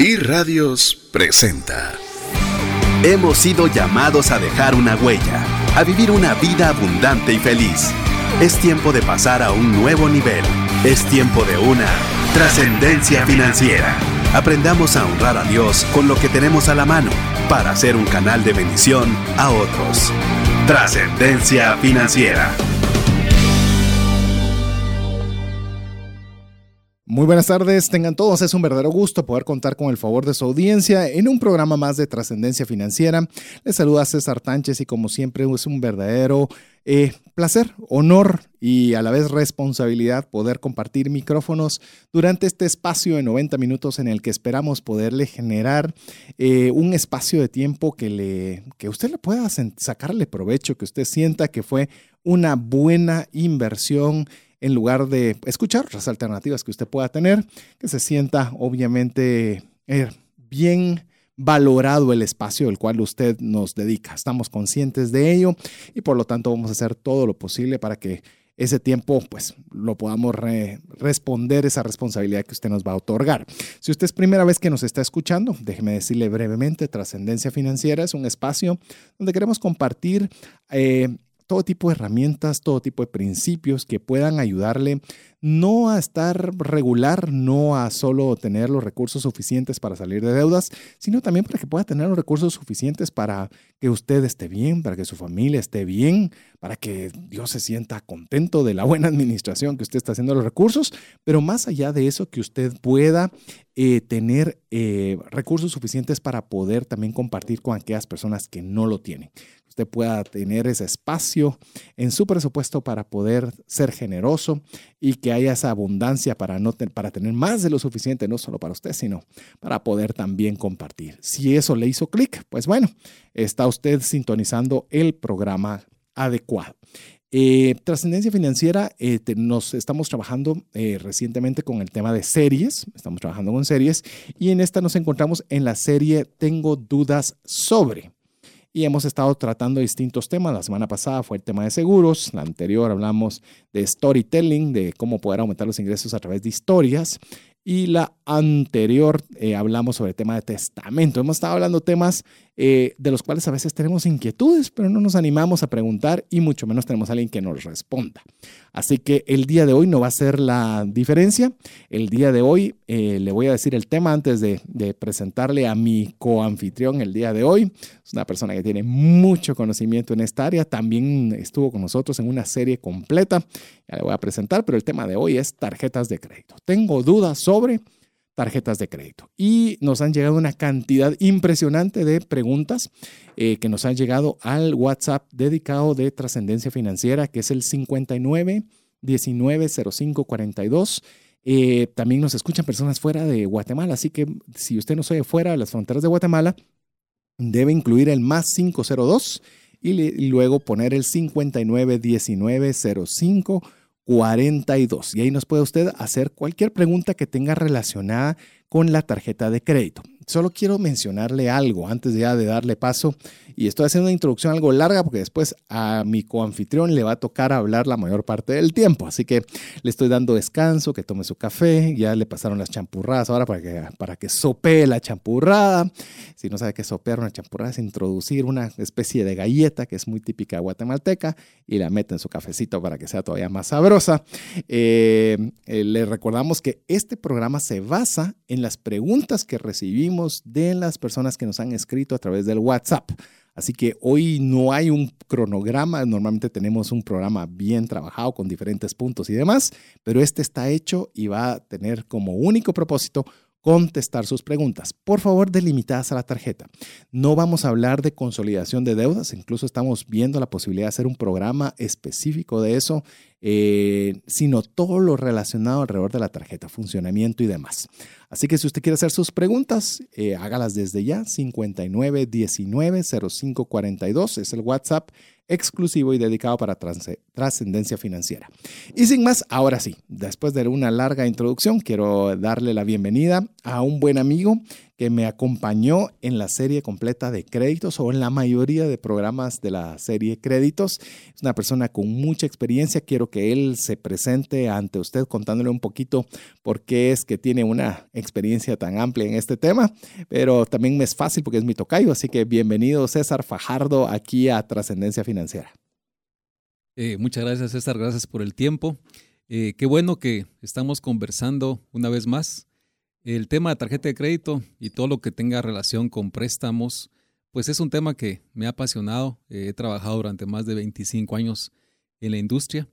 Y Radios presenta. Hemos sido llamados a dejar una huella, a vivir una vida abundante y feliz. Es tiempo de pasar a un nuevo nivel. Es tiempo de una trascendencia financiera. Aprendamos a honrar a Dios con lo que tenemos a la mano para ser un canal de bendición a otros. Trascendencia financiera. Muy buenas tardes, tengan todos. Es un verdadero gusto poder contar con el favor de su audiencia en un programa más de trascendencia financiera. Les saluda César Tánchez y como siempre es un verdadero eh, placer, honor y a la vez responsabilidad poder compartir micrófonos durante este espacio de 90 minutos en el que esperamos poderle generar eh, un espacio de tiempo que, le, que usted le pueda sacarle provecho, que usted sienta que fue una buena inversión en lugar de escuchar otras alternativas que usted pueda tener, que se sienta obviamente eh, bien valorado el espacio al cual usted nos dedica. Estamos conscientes de ello y por lo tanto vamos a hacer todo lo posible para que ese tiempo pues lo podamos responder esa responsabilidad que usted nos va a otorgar. Si usted es primera vez que nos está escuchando, déjeme decirle brevemente, Trascendencia Financiera es un espacio donde queremos compartir eh, todo tipo de herramientas, todo tipo de principios que puedan ayudarle no a estar regular, no a solo tener los recursos suficientes para salir de deudas, sino también para que pueda tener los recursos suficientes para que usted esté bien, para que su familia esté bien, para que Dios se sienta contento de la buena administración que usted está haciendo los recursos, pero más allá de eso, que usted pueda eh, tener eh, recursos suficientes para poder también compartir con aquellas personas que no lo tienen usted pueda tener ese espacio en su presupuesto para poder ser generoso y que haya esa abundancia para, no para tener más de lo suficiente, no solo para usted, sino para poder también compartir. Si eso le hizo clic, pues bueno, está usted sintonizando el programa adecuado. Eh, trascendencia financiera, eh, nos estamos trabajando eh, recientemente con el tema de series, estamos trabajando con series y en esta nos encontramos en la serie Tengo dudas sobre y hemos estado tratando distintos temas. La semana pasada fue el tema de seguros, la anterior hablamos de storytelling, de cómo poder aumentar los ingresos a través de historias y la anterior eh, hablamos sobre el tema de testamento. Hemos estado hablando temas eh, de los cuales a veces tenemos inquietudes, pero no nos animamos a preguntar y mucho menos tenemos a alguien que nos responda. Así que el día de hoy no va a ser la diferencia. El día de hoy eh, le voy a decir el tema antes de, de presentarle a mi coanfitrión el día de hoy. Es una persona que tiene mucho conocimiento en esta área. También estuvo con nosotros en una serie completa. Ya le voy a presentar, pero el tema de hoy es tarjetas de crédito. Tengo dudas sobre tarjetas de crédito. Y nos han llegado una cantidad impresionante de preguntas eh, que nos han llegado al WhatsApp dedicado de trascendencia financiera, que es el 59 19 05 42. también nos escuchan personas fuera de Guatemala, así que si usted no soy fuera de las fronteras de Guatemala, debe incluir el más 502 y, y luego poner el 59 19 05 42. Y ahí nos puede usted hacer cualquier pregunta que tenga relacionada con la tarjeta de crédito solo quiero mencionarle algo antes ya de darle paso. Y estoy haciendo una introducción algo larga porque después a mi coanfitrión le va a tocar hablar la mayor parte del tiempo. Así que le estoy dando descanso, que tome su café. Ya le pasaron las champurradas ahora para que, para que sopee la champurrada. Si no sabe qué sopear una champurrada, es introducir una especie de galleta que es muy típica guatemalteca y la mete en su cafecito para que sea todavía más sabrosa. Eh, eh, le recordamos que este programa se basa en las preguntas que recibimos de las personas que nos han escrito a través del WhatsApp. Así que hoy no hay un cronograma, normalmente tenemos un programa bien trabajado con diferentes puntos y demás, pero este está hecho y va a tener como único propósito contestar sus preguntas. Por favor, delimitadas a la tarjeta. No vamos a hablar de consolidación de deudas, incluso estamos viendo la posibilidad de hacer un programa específico de eso, eh, sino todo lo relacionado alrededor de la tarjeta, funcionamiento y demás. Así que si usted quiere hacer sus preguntas, eh, hágalas desde ya, 59190542 es el WhatsApp exclusivo y dedicado para trascendencia financiera. Y sin más, ahora sí, después de una larga introducción, quiero darle la bienvenida a un buen amigo que me acompañó en la serie completa de créditos o en la mayoría de programas de la serie créditos. Es una persona con mucha experiencia. Quiero que él se presente ante usted contándole un poquito por qué es que tiene una experiencia tan amplia en este tema, pero también me es fácil porque es mi tocayo. Así que bienvenido César Fajardo aquí a Trascendencia Financiera. Eh, muchas gracias César, gracias por el tiempo. Eh, qué bueno que estamos conversando una vez más el tema de tarjeta de crédito y todo lo que tenga relación con préstamos, pues es un tema que me ha apasionado. He trabajado durante más de 25 años en la industria.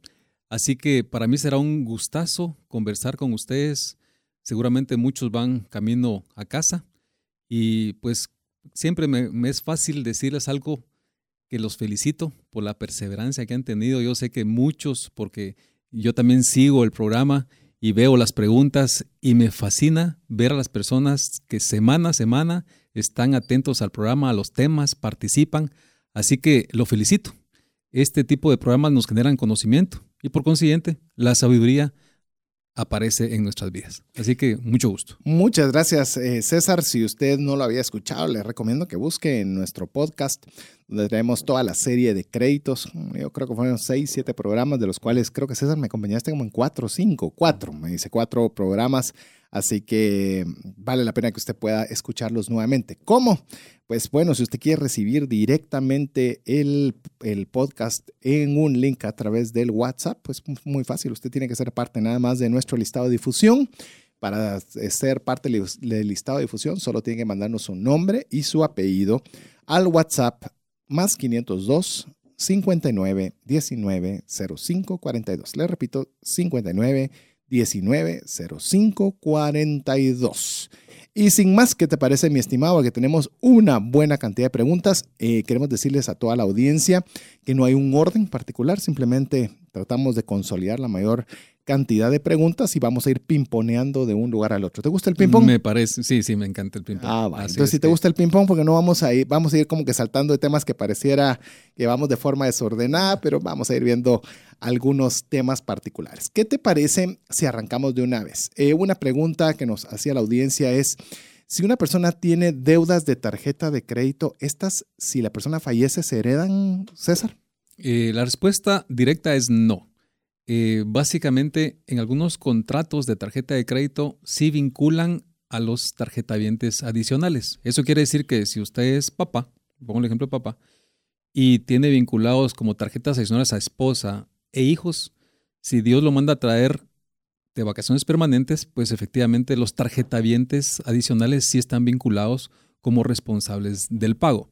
Así que para mí será un gustazo conversar con ustedes. Seguramente muchos van camino a casa y pues siempre me, me, es fácil decirles algo que los felicito por la perseverancia que han tenido. Yo sé que muchos, porque yo también sigo el programa y veo las preguntas y me fascina ver a las personas que semana a semana están atentos al programa, a los temas, participan. Así que lo felicito. Este tipo de programas nos generan conocimiento y por consiguiente la sabiduría aparece en nuestras vidas. Así que mucho gusto. Muchas gracias, eh, César. Si usted no lo había escuchado, le recomiendo que busque en nuestro podcast, donde tenemos toda la serie de créditos. Yo creo que fueron seis, siete programas, de los cuales creo que César me acompañaste como en cuatro, cinco, cuatro, me dice cuatro programas Así que vale la pena que usted pueda escucharlos nuevamente. ¿Cómo? Pues bueno, si usted quiere recibir directamente el, podcast en un link a través del WhatsApp, pues muy fácil. Usted tiene que ser parte nada más de nuestro listado de difusión. Para ser parte del listado de difusión, solo tiene que mandarnos su nombre y su apellido al WhatsApp más 502 59 19 05 42. Le repito, 59 190542. Y sin más, ¿qué te parece, mi estimado? Que tenemos una buena cantidad de preguntas. Eh, queremos decirles a toda la audiencia que no hay un orden particular, simplemente tratamos de consolidar la mayor cantidad de preguntas y vamos a ir pimponeando de un lugar al otro. ¿Te gusta el ping-pong? Me parece, sí, sí, me encanta el ping-pong. Ah, Entonces, si te gusta el ping-pong, porque no vamos a ir, vamos a ir como que saltando de temas que pareciera que vamos de forma desordenada, pero vamos a ir viendo algunos temas particulares. ¿Qué te parece si arrancamos de una vez? Eh, una pregunta que nos hacía la audiencia es, si una persona tiene deudas de tarjeta de crédito, ¿estas, si la persona fallece, se heredan, César? Eh, la respuesta directa es no. Eh, básicamente en algunos contratos de tarjeta de crédito sí vinculan a los tarjetavientes adicionales. Eso quiere decir que si usted es papá, pongo el ejemplo de papá, y tiene vinculados como tarjetas adicionales a esposa e hijos, si Dios lo manda a traer de vacaciones permanentes, pues efectivamente los tarjetavientes adicionales sí están vinculados como responsables del pago.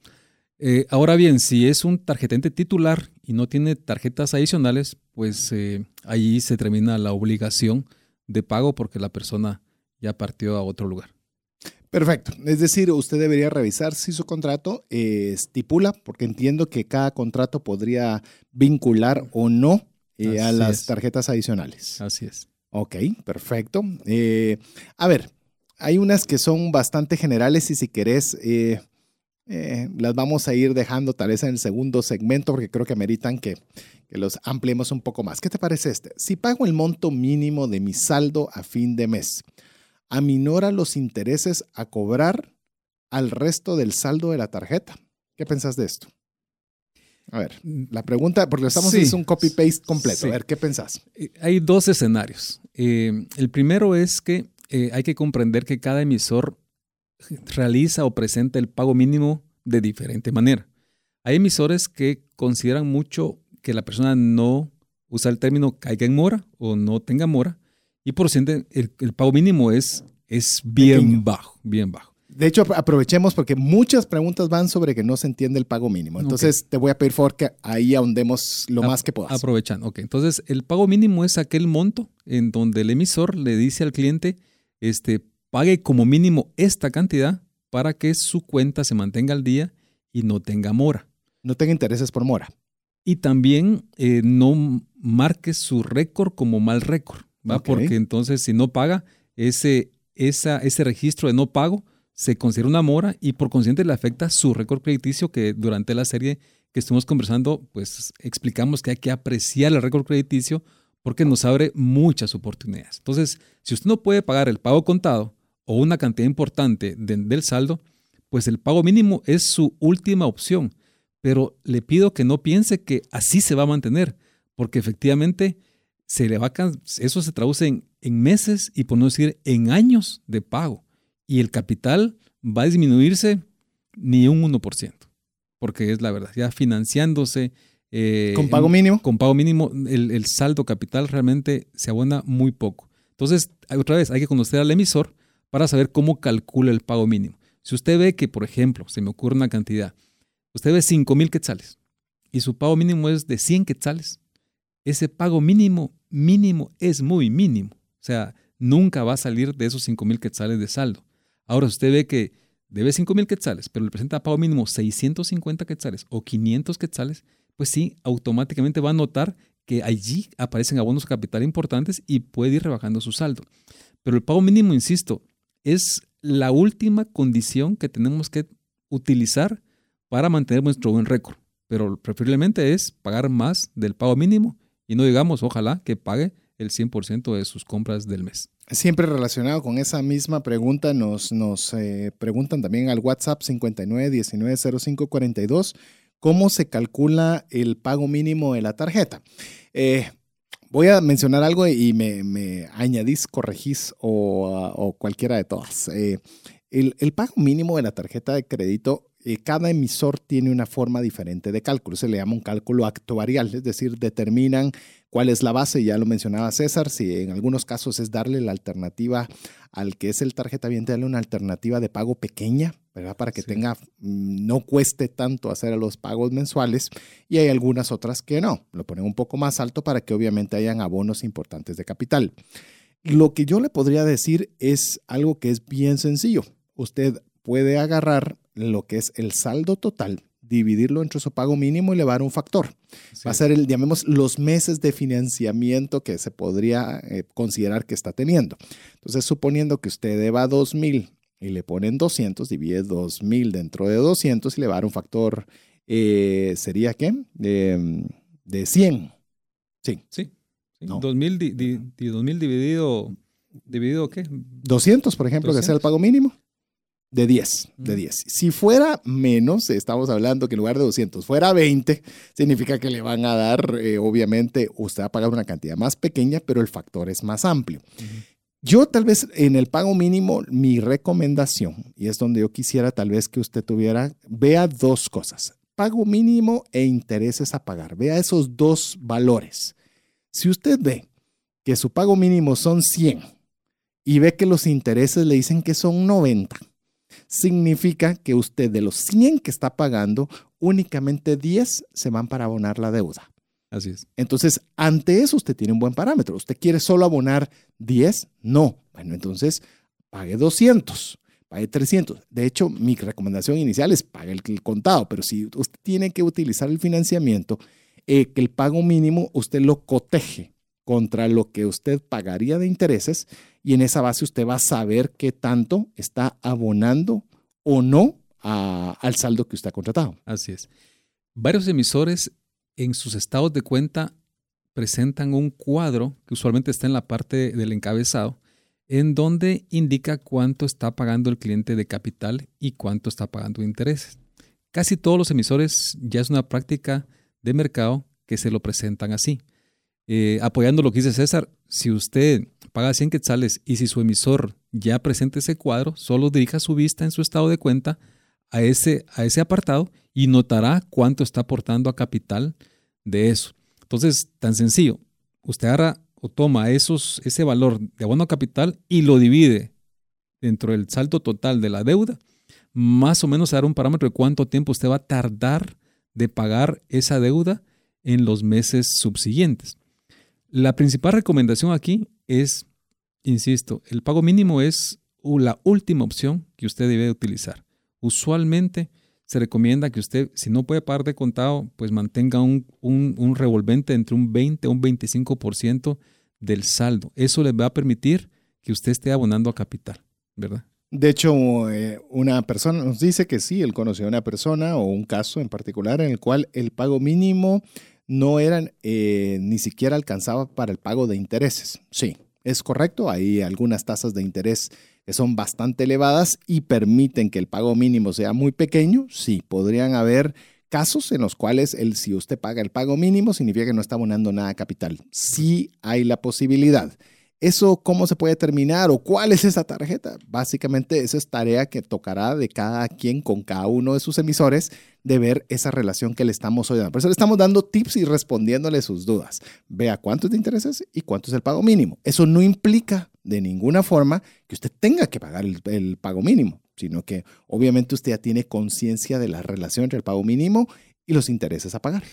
Eh, ahora bien, si es un tarjetante titular y no tiene tarjetas adicionales, pues eh, ahí se termina la obligación de pago porque la persona ya partió a otro lugar. Perfecto. Es decir, usted debería revisar si su contrato eh, estipula, porque entiendo que cada contrato podría vincular o no a las tarjetas adicionales. Así es. Ok, perfecto. a ver, hay unas que son bastante generales y si querés eh, las vamos a ir dejando tal vez en el segundo segmento porque creo que ameritan que, que, los ampliemos un poco más. ¿Qué te parece este? Si pago el monto mínimo de mi saldo a fin de mes, ¿aminora los intereses a cobrar al resto del saldo de la tarjeta? ¿Qué pensás de esto? A ver, la pregunta, porque estamos es un copy-paste completo. A ver, ¿qué pensás? Eh, hay dos escenarios. Eh, el primero es que hay que comprender que cada emisor realiza o presenta el pago mínimo de diferente manera. Hay emisores que consideran mucho que la persona no usa el término caiga en mora o no tenga mora y por ciento el, pago mínimo es, es bien bajo, bien bajo. De hecho, aprovechemos porque muchas preguntas van sobre que no se entiende el pago mínimo. Entonces, te voy a pedir favor que ahí ahondemos lo más que puedas. Aprovechan, ok. Entonces, el pago mínimo es aquel monto en donde el emisor le dice al cliente, este, pague como mínimo esta cantidad para que su cuenta se mantenga al día y no tenga mora. No tenga intereses por mora. Y también eh, no marque su récord como mal récord, ¿va? Porque entonces si no paga, ese, esa, ese registro de no pago se considera una mora y por consiguiente le afecta su récord crediticio que durante la serie que estuvimos conversando, pues explicamos que hay que apreciar el récord crediticio porque nos abre muchas oportunidades. Entonces, si usted no puede pagar el pago contado o una cantidad importante del saldo, pues el pago mínimo es su última opción. Pero le pido que no piense que así se va a mantener, porque efectivamente se le va eso se traduce en, en meses y por no decir en años de pago. Y el capital va a disminuirse ni un 1%, porque es la verdad, ya financiándose. Eh, ¿Con pago mínimo? Con pago mínimo, el, el, saldo capital realmente se abona muy poco. Entonces, otra vez, hay que conocer al emisor para saber cómo calcula el pago mínimo. Si usted ve que, por ejemplo, se me ocurre una cantidad, usted ve 5 mil quetzales y su pago mínimo es de 100 quetzales, ese pago mínimo, mínimo, es muy mínimo. O sea, nunca va a salir de esos 5 mil quetzales de saldo. Ahora, si usted ve que debe 5 mil quetzales, pero le presenta pago mínimo 650 quetzales o 500 quetzales, pues sí, automáticamente va a notar que allí aparecen abonos capital importantes y puede ir rebajando su saldo. Pero el pago mínimo, insisto, es la última condición que tenemos que utilizar para mantener nuestro buen récord. Pero preferiblemente es pagar más del pago mínimo y no digamos, ojalá que pague el 100% de sus compras del mes. Siempre relacionado con esa misma pregunta, nos, eh, preguntan también al WhatsApp 59190542 cómo se calcula el pago mínimo de la tarjeta. Eh, voy a mencionar algo y me, añadís, corregís o, cualquiera de todas. Eh, el, pago mínimo de la tarjeta de crédito cada emisor tiene una forma diferente de cálculo. Se le llama un cálculo actuarial, es decir, determinan cuál es la base, ya lo mencionaba César, si en algunos casos es darle la alternativa al que es el tarjeta bien, darle una alternativa de pago pequeña, ¿verdad? Para que tenga, mm, no cueste tanto hacer los pagos mensuales y hay algunas otras que no, lo ponen un poco más alto para que obviamente hayan abonos importantes de capital. Lo que yo le podría decir es algo que es bien sencillo. Usted puede agarrar lo que es el saldo total, dividirlo entre su pago mínimo y elevar un factor. Va a ser el, llamemos, los meses de financiamiento que se podría eh, considerar que está teniendo. Entonces, suponiendo que usted deba 2,000 y le ponen 200, divide 2,000 dentro de 200 y le va a dar un factor, eh, ¿sería qué? De, de 100. Sí. Sí. 2,000 dividido, dividido, ¿qué? 200, por ejemplo, que sea el pago mínimo. De 10, de 10. Si fuera menos, estamos hablando que en lugar de 200 fuera 20, significa que le van a dar, eh, obviamente, usted va a pagar una cantidad más pequeña, pero el factor es más amplio. Yo tal vez en el pago mínimo, mi recomendación, y es donde yo quisiera tal vez que usted tuviera, vea dos cosas, pago mínimo e intereses a pagar. Vea esos dos valores. Si usted ve que su pago mínimo son 100 y ve que los intereses le dicen que son 90, significa que usted de los 100 que está pagando, únicamente 10 se van para abonar la deuda. Así es. Entonces, ante eso usted tiene un buen parámetro. ¿Usted quiere solo abonar 10? No. Bueno, entonces pague 200, pague 300. De hecho, mi recomendación inicial es pague el, contado, pero si usted tiene que utilizar el financiamiento, eh, que el pago mínimo usted lo coteje contra lo que usted pagaría de intereses y en esa base usted va a saber qué tanto está abonando o no al saldo que usted ha contratado. Así es. Varios emisores en sus estados de cuenta presentan un cuadro que usualmente está en la parte del encabezado, en donde indica cuánto está pagando el cliente de capital y cuánto está pagando de intereses. Casi todos los emisores ya es una práctica de mercado que se lo presentan así. Eh, apoyando lo que dice César, si usted paga 100 quetzales y si su emisor ya presenta ese cuadro, solo dirija su vista en su estado de cuenta a ese, a ese apartado y notará cuánto está aportando a capital de eso. Entonces, tan sencillo, usted agarra o toma esos, ese valor de abono a capital y lo divide dentro del salto total de la deuda, más o menos dar un parámetro de cuánto tiempo usted va a tardar de pagar esa deuda en los meses subsiguientes. La principal recomendación aquí es, insisto, el pago mínimo es la última opción que usted debe utilizar. Usualmente se recomienda que usted, si no puede pagar de contado, pues mantenga un, un, revolvente entre un 20 a un 25% del saldo. Eso le va a permitir que usted esté abonando a capital, ¿verdad? De hecho, eh, una persona nos dice que sí, él conoció a una persona o un caso en particular en el cual el pago mínimo no eran, eh, ni siquiera alcanzaba para el pago de intereses. Sí, es correcto, hay algunas tasas de interés que son bastante elevadas y permiten que el pago mínimo sea muy pequeño, sí, podrían haber casos en los cuales el, si usted paga el pago mínimo significa que no está abonando nada capital. Sí hay la posibilidad. ¿Eso cómo se puede terminar o cuál es esa tarjeta? Básicamente esa es tarea que tocará de cada quien con cada uno de sus emisores de ver esa relación que le estamos oyendo. Por eso le estamos dando tips y respondiéndole sus dudas. Vea cuánto te intereses y cuánto es el pago mínimo. Eso no implica de ninguna forma que usted tenga que pagar el, el pago mínimo, sino que obviamente usted ya tiene conciencia de la relación entre el pago mínimo y los intereses a pagar.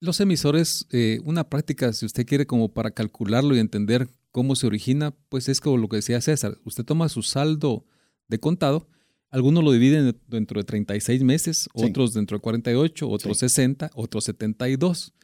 Los emisores, eh, una práctica, si usted quiere como para calcularlo y entender cómo se origina, pues es como lo que decía César. Usted toma su saldo de contado, algunos lo dividen dentro de 36 meses, otros dentro de 48, otros 60, otros 72.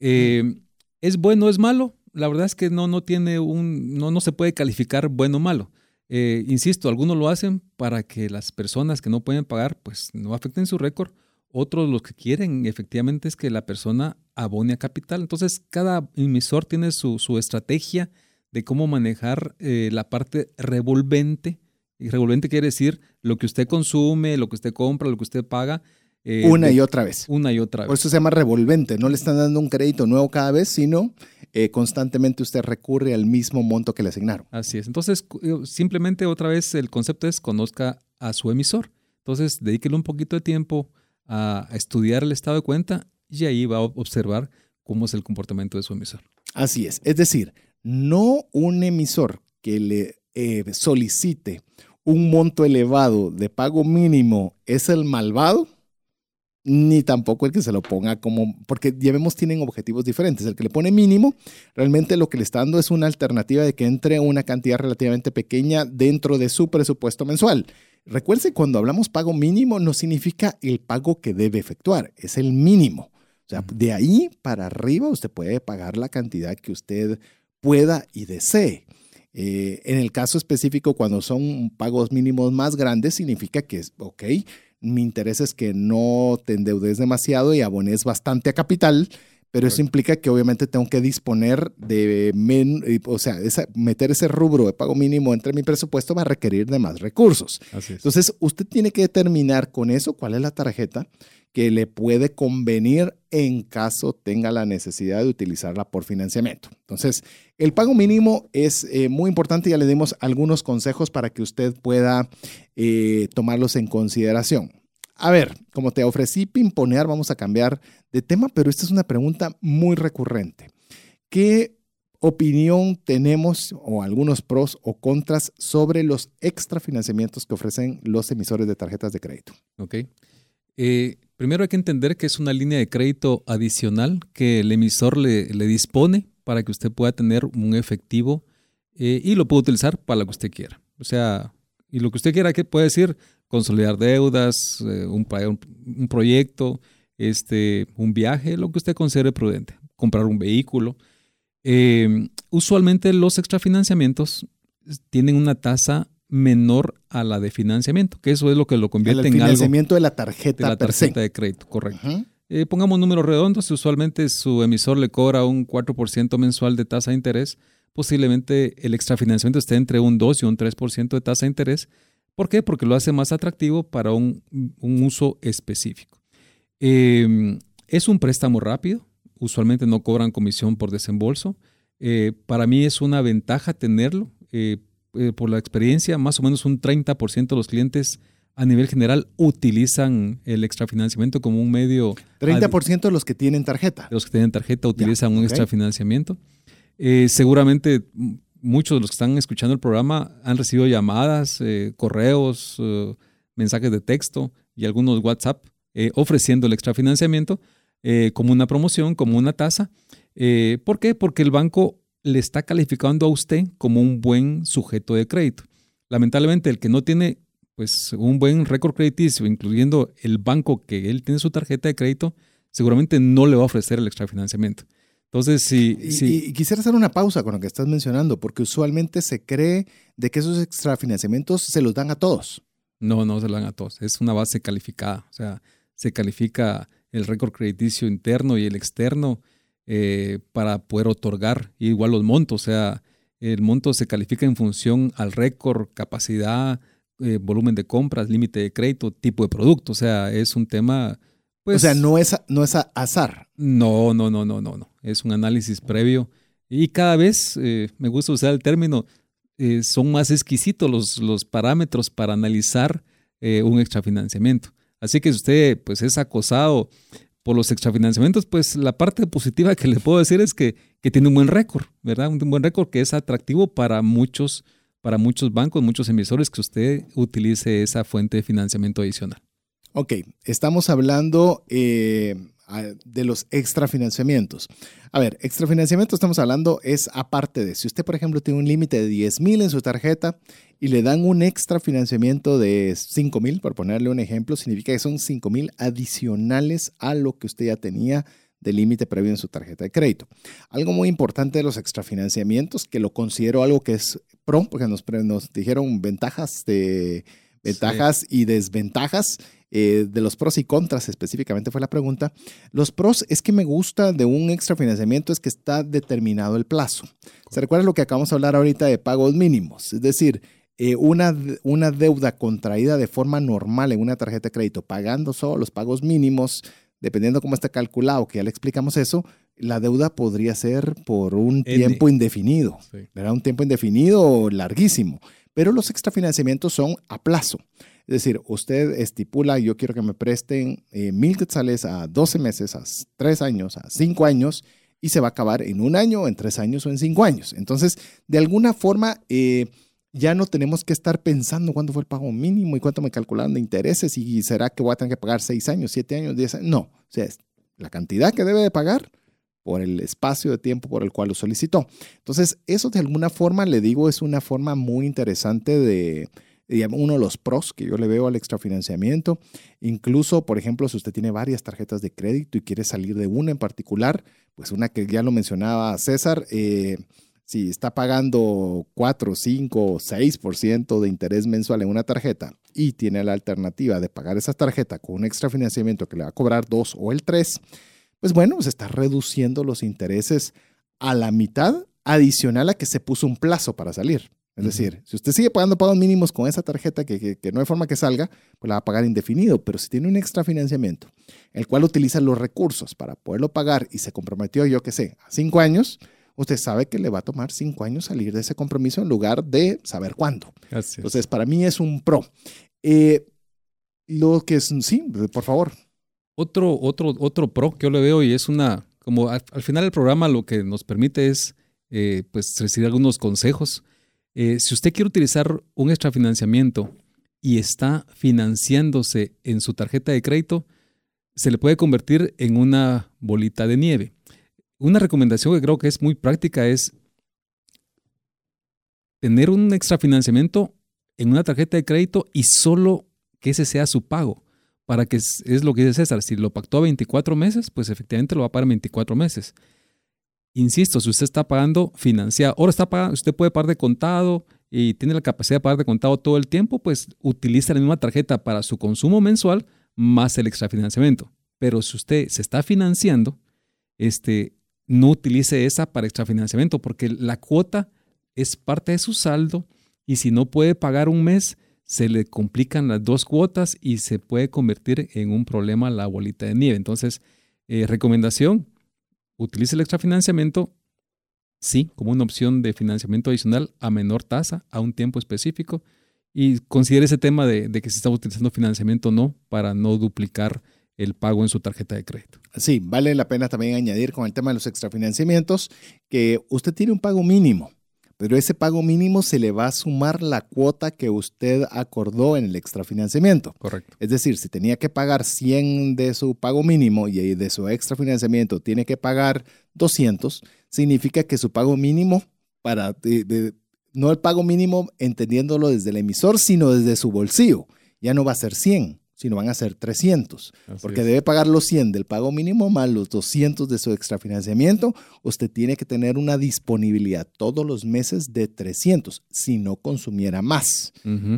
Eh, ¿Es bueno o es malo? La verdad es que no, no tiene un, no, no se puede calificar bueno o malo. Eh, insisto, algunos lo hacen para que las personas que no pueden pagar, pues no afecten su récord. Otros lo que quieren efectivamente es que la persona abone a capital. Entonces, cada emisor tiene su, su estrategia de cómo manejar eh, la parte revolvente. Y revolvente quiere decir lo que usted consume, lo que usted compra, lo que usted paga. Eh, una y otra vez. Una y otra vez. Por eso se llama revolvente. No le están dando un crédito nuevo cada vez, sino eh, constantemente usted recurre al mismo monto que le asignaron. Así es. Entonces, simplemente otra vez el concepto es conozca a su emisor. Entonces, dedíquele un poquito de tiempo a estudiar el estado de cuenta y ahí va a observar cómo es el comportamiento de su emisor. Así es. Es decir, no un emisor que le eh, solicite un monto elevado de pago mínimo es el malvado, ni tampoco el que se lo ponga como, porque ya vemos tienen objetivos diferentes. El que le pone mínimo, realmente lo que le está dando es una alternativa de que entre una cantidad relativamente pequeña dentro de su presupuesto mensual. Recuerde, cuando hablamos pago mínimo no significa el pago que debe efectuar, es el mínimo. O sea, de ahí para arriba usted puede pagar la cantidad que usted pueda y desee. Eh, en el caso específico, cuando son pagos mínimos más grandes, significa que, ok, mi interés es que no te endeudes demasiado y abones bastante a capital, pero eso implica que obviamente tengo que disponer de, o sea, meter ese rubro de pago mínimo entre mi presupuesto va a requerir de más recursos. Entonces, usted tiene que determinar con eso cuál es la tarjeta que le puede convenir en caso tenga la necesidad de utilizarla por financiamiento. Entonces, el pago mínimo es eh, muy importante, ya le dimos algunos consejos para que usted pueda eh, tomarlos en consideración. A ver, como te ofrecí pimponear, vamos a cambiar de tema, pero esta es una pregunta muy recurrente. ¿Qué opinión tenemos o algunos pros o contras sobre los extra financiamientos que ofrecen los emisores de tarjetas de crédito? Ok. Eh, primero hay que entender que es una línea de crédito adicional que el emisor le, dispone para que usted pueda tener un efectivo eh, y lo puede utilizar para lo que usted quiera. O sea, y lo que usted quiera, que puede decir consolidar deudas, eh, un, un, proyecto, este, un viaje, lo que usted considere prudente, comprar un vehículo. Em, usualmente los extrafinanciamientos tienen una tasa menor a la de financiamiento, que eso es lo que lo convierte en algo. El financiamiento de la tarjeta. De la tarjeta de crédito, correcto. Eh, pongamos números redondos, usualmente su emisor le cobra un 4% mensual de tasa de interés, posiblemente el extrafinanciamiento esté entre un 2 y un 3% de tasa de interés. ¿Por qué? Porque lo hace más atractivo para un, uso específico. Em, es un préstamo rápido, usualmente no cobran comisión por desembolso. Eh, para mí es una ventaja tenerlo. Eh, eh, por la experiencia, más o menos un 30% de los clientes a nivel general utilizan el extrafinanciamiento como un medio. 30% de los que tienen tarjeta. los que tienen tarjeta utilizan un extrafinanciamiento. Eh, seguramente muchos de los que están escuchando el programa han recibido llamadas, eh, correos, mensajes de texto y algunos WhatsApp ofreciendo el extrafinanciamiento como una promoción, como una tasa. ¿Por qué? Porque el banco le está calificando a usted como un buen sujeto de crédito. Lamentablemente, el que no tiene pues, un buen récord crediticio, incluyendo el banco que él tiene su tarjeta de crédito, seguramente no le va a ofrecer el extrafinanciamiento. Entonces, sí, y, quisiera hacer una pausa con lo que estás mencionando, porque usualmente se cree de que esos extrafinanciamientos se los dan a todos. No, no se los dan a todos. Es una base calificada. O sea, se califica el récord crediticio interno y el externo eh, para poder otorgar igual los montos. O sea, el monto se califica en función al récord, capacidad, eh, volumen de compras, límite de crédito, tipo de producto. O sea, es un tema... Pues, o sea, no es, no es azar. No, no, no, no, no, no. Es un análisis previo. Y cada vez, eh, me gusta usar el término, eh, son más exquisitos los, los parámetros para analizar un extrafinanciamiento. Así que si usted pues, es acosado por los extrafinanciamientos, pues la parte positiva que le puedo decir es que, que tiene un buen récord, ¿verdad? Un buen récord que es atractivo para muchos para muchos bancos, muchos emisores que usted utilice esa fuente de financiamiento adicional. Ok, estamos hablando eh, de los extrafinanciamientos. A ver, extrafinanciamiento estamos hablando es aparte de, si usted por ejemplo tiene un límite de 10 mil en su tarjeta y le dan un extra financiamiento de 5 mil, por ponerle un ejemplo, significa que son 5 mil adicionales a lo que usted ya tenía de límite previo en su tarjeta de crédito. Algo muy importante de los extrafinanciamientos, que lo considero algo que es pro, porque nos dijeron ventajas, de, ventajas y desventajas. Eh, de los pros y contras específicamente fue la pregunta. Los pros es que me gusta de un extrafinanciamiento es que está determinado el plazo. ¿Se recuerda lo que acabamos de hablar ahorita de pagos mínimos? Es decir, eh, una, una deuda contraída de forma normal en una tarjeta de crédito, pagando solo los pagos mínimos, dependiendo cómo está calculado, que ya le explicamos eso, la deuda podría ser por un tiempo indefinido, ¿verdad? Un tiempo indefinido o larguísimo. Pero los extrafinanciamientos son a plazo. Es decir, usted estipula, yo quiero que me presten eh, mil quetzales a 12 meses, a 3 años, a 5 años, y se va a acabar en un año, en tres años o en cinco años. Entonces, de alguna forma, eh, ya no tenemos que estar pensando cuándo fue el pago mínimo y cuánto me calcularon de intereses y será que voy a tener que pagar seis años, siete años, diez años. No, o sea, es la cantidad que debe de pagar por el espacio de tiempo por el cual lo solicitó. Entonces, eso de alguna forma, le digo, es una forma muy interesante de, uno de los pros que yo le veo al extrafinanciamiento. Incluso, por ejemplo, si usted tiene varias tarjetas de crédito y quiere salir de una en particular, pues una que ya lo mencionaba César, eh, si está pagando 4, 5, 6% de interés mensual en una tarjeta y tiene la alternativa de pagar esa tarjeta con un extra financiamiento que le va a cobrar 2 o el 3, pues bueno, se pues está reduciendo los intereses a la mitad adicional a que se puso un plazo para salir. Es decir, si usted sigue pagando pagos mínimos con esa tarjeta que, que, no hay forma que salga, pues la va a pagar indefinido. Pero si tiene un extra financiamiento, el cual utiliza los recursos para poderlo pagar y se comprometió, yo qué sé, a cinco años, usted sabe que le va a tomar cinco años salir de ese compromiso en lugar de saber cuándo. Entonces, para mí es un pro. Eh, lo que es, sí, por favor. Otro, otro, otro pro que yo le veo y es una, como al, final del programa lo que nos permite es, eh, pues, recibir algunos consejos. Eh, si usted quiere utilizar un extrafinanciamiento y está financiándose en su tarjeta de crédito, se le puede convertir en una bolita de nieve. Una recomendación que creo que es muy práctica es tener un extrafinanciamiento en una tarjeta de crédito y solo que ese sea su pago. Para que es, lo que dice César, si lo pactó a 24 meses, pues efectivamente lo va a pagar 24 meses. Insisto, si usted está pagando financiado, ahora está pagando, usted puede pagar de contado y tiene la capacidad de pagar de contado todo el tiempo, pues utiliza la misma tarjeta para su consumo mensual más el extrafinanciamiento. Pero si usted se está financiando, este, no utilice esa para extrafinanciamiento porque la cuota es parte de su saldo y si no puede pagar un mes, se le complican las dos cuotas y se puede convertir en un problema la bolita de nieve. Entonces, eh, recomendación, utilice el extrafinanciamiento, sí, como una opción de financiamiento adicional a menor tasa, a un tiempo específico, y considere ese tema de, de que si está utilizando financiamiento o no, para no duplicar el pago en su tarjeta de crédito. Sí, vale la pena también añadir con el tema de los extrafinanciamientos que usted tiene un pago mínimo, pero ese pago mínimo se le va a sumar la cuota que usted acordó en el extrafinanciamiento. Correcto. Es decir, si tenía que pagar 100 de su pago mínimo y de su extrafinanciamiento tiene que pagar 200, significa que su pago mínimo para no el pago mínimo entendiéndolo desde el emisor, sino desde su bolsillo, ya no va a ser 100 sino van a ser 300, porque debe pagar los 100 del pago mínimo más los 200 de su extrafinanciamiento. Usted tiene que tener una disponibilidad todos los meses de 300, si no consumiera más.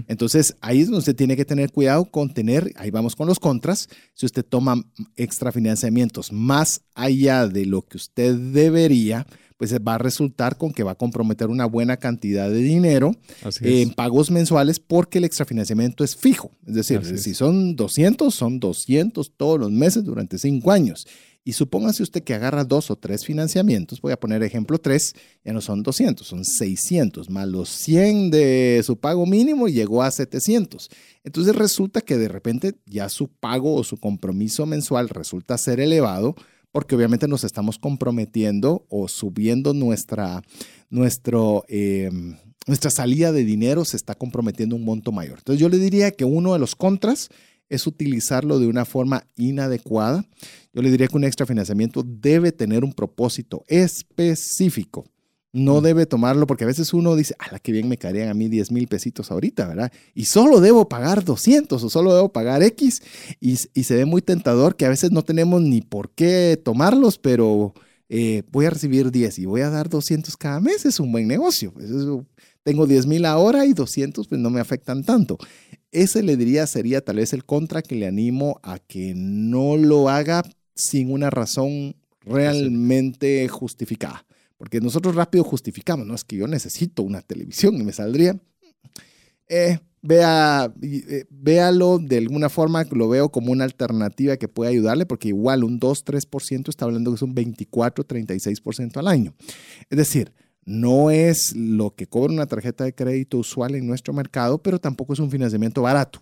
Entonces, ahí es donde usted tiene que tener cuidado con tener, ahí vamos con los contras, si usted toma extrafinanciamientos más allá de lo que usted debería, pues va a resultar con que va a comprometer una buena cantidad de dinero en pagos mensuales porque el extrafinanciamiento es fijo. Es decir, si son 200, son 200 todos los meses durante cinco años. Y supóngase usted que agarra dos o tres financiamientos, voy a poner ejemplo tres, ya no son 200, son 600, más los 100 de su pago mínimo y llegó a 700. Entonces resulta que de repente ya su pago o su compromiso mensual resulta ser elevado porque obviamente nos estamos comprometiendo o subiendo nuestra, em, nuestra salida de dinero, se está comprometiendo un monto mayor. Entonces yo le diría que uno de los contras es utilizarlo de una forma inadecuada. Yo le diría que un extrafinanciamiento debe tener un propósito específico. No debe tomarlo porque a veces uno dice, a la que bien me caerían a mí 10 mil pesitos ahorita, ¿verdad? Y solo debo pagar 200 o solo debo pagar X. Y, se ve muy tentador que a veces no tenemos ni por qué tomarlos, pero eh, voy a recibir 10 y voy a dar 200 cada mes. Es un buen negocio. tengo 10 mil ahora y 200 pues no me afectan tanto. Ese le diría sería tal vez el contra que le animo a que no lo haga sin una razón realmente justificada. Porque nosotros rápido justificamos, no es que yo necesito una televisión y me saldría. Eh, vea, eh, véalo de alguna forma, lo veo como una alternativa que puede ayudarle, porque igual un 2-3% está hablando que es un 24-36% al año. Es decir, no es lo que cobra una tarjeta de crédito usual en nuestro mercado, pero tampoco es un financiamiento barato.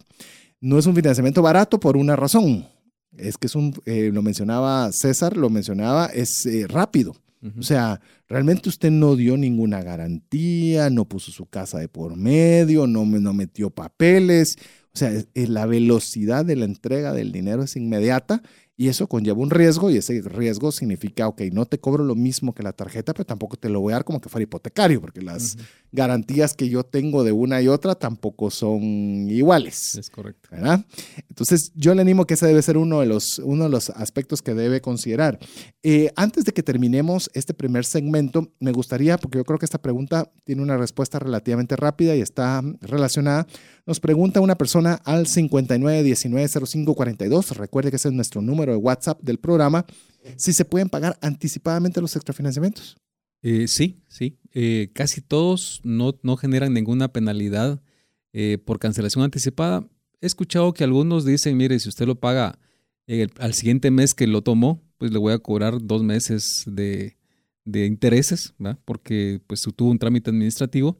No es un financiamiento barato por una razón. Es que es un, eh, lo mencionaba César, lo mencionaba, es rápido. O sea, realmente usted no dio ninguna garantía, no puso su casa de por medio, no, no metió papeles. O sea, la velocidad de la entrega del dinero es inmediata y eso conlleva un riesgo y ese riesgo significa, ok, no te cobro lo mismo que la tarjeta, pero tampoco te lo voy a dar como que fuera hipotecario, porque las garantías que yo tengo de una y otra tampoco son iguales. Es correcto. ¿verdad? Entonces, yo le animo que ese debe ser uno de los, uno de los aspectos que debe considerar. Eh, antes de que terminemos este primer segmento, me gustaría, porque yo creo que esta pregunta tiene una respuesta relativamente rápida y está relacionada. Nos pregunta una persona al 59190542. Recuerde que ese es nuestro número de WhatsApp del programa, si se pueden pagar anticipadamente los extrafinanciamientos. Eh, sí, sí. Eh, casi todos no, no, generan ninguna penalidad eh, por cancelación anticipada. He escuchado que algunos dicen, mire, si usted lo paga al siguiente mes que lo tomó, pues le voy a cobrar dos meses de, de intereses, porque pues tuvo un trámite administrativo.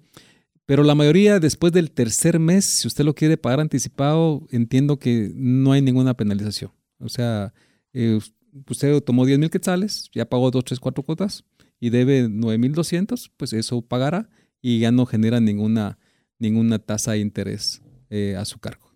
Pero la mayoría después del tercer mes, si usted lo quiere pagar anticipado, entiendo que no hay ninguna penalización. O sea, eh, usted tomó 10 mil quetzales, ya pagó 2, 3, 4 cuotas y debe 9 mil 200, pues eso pagará y ya no genera ninguna, ninguna tasa de interés eh, a su cargo.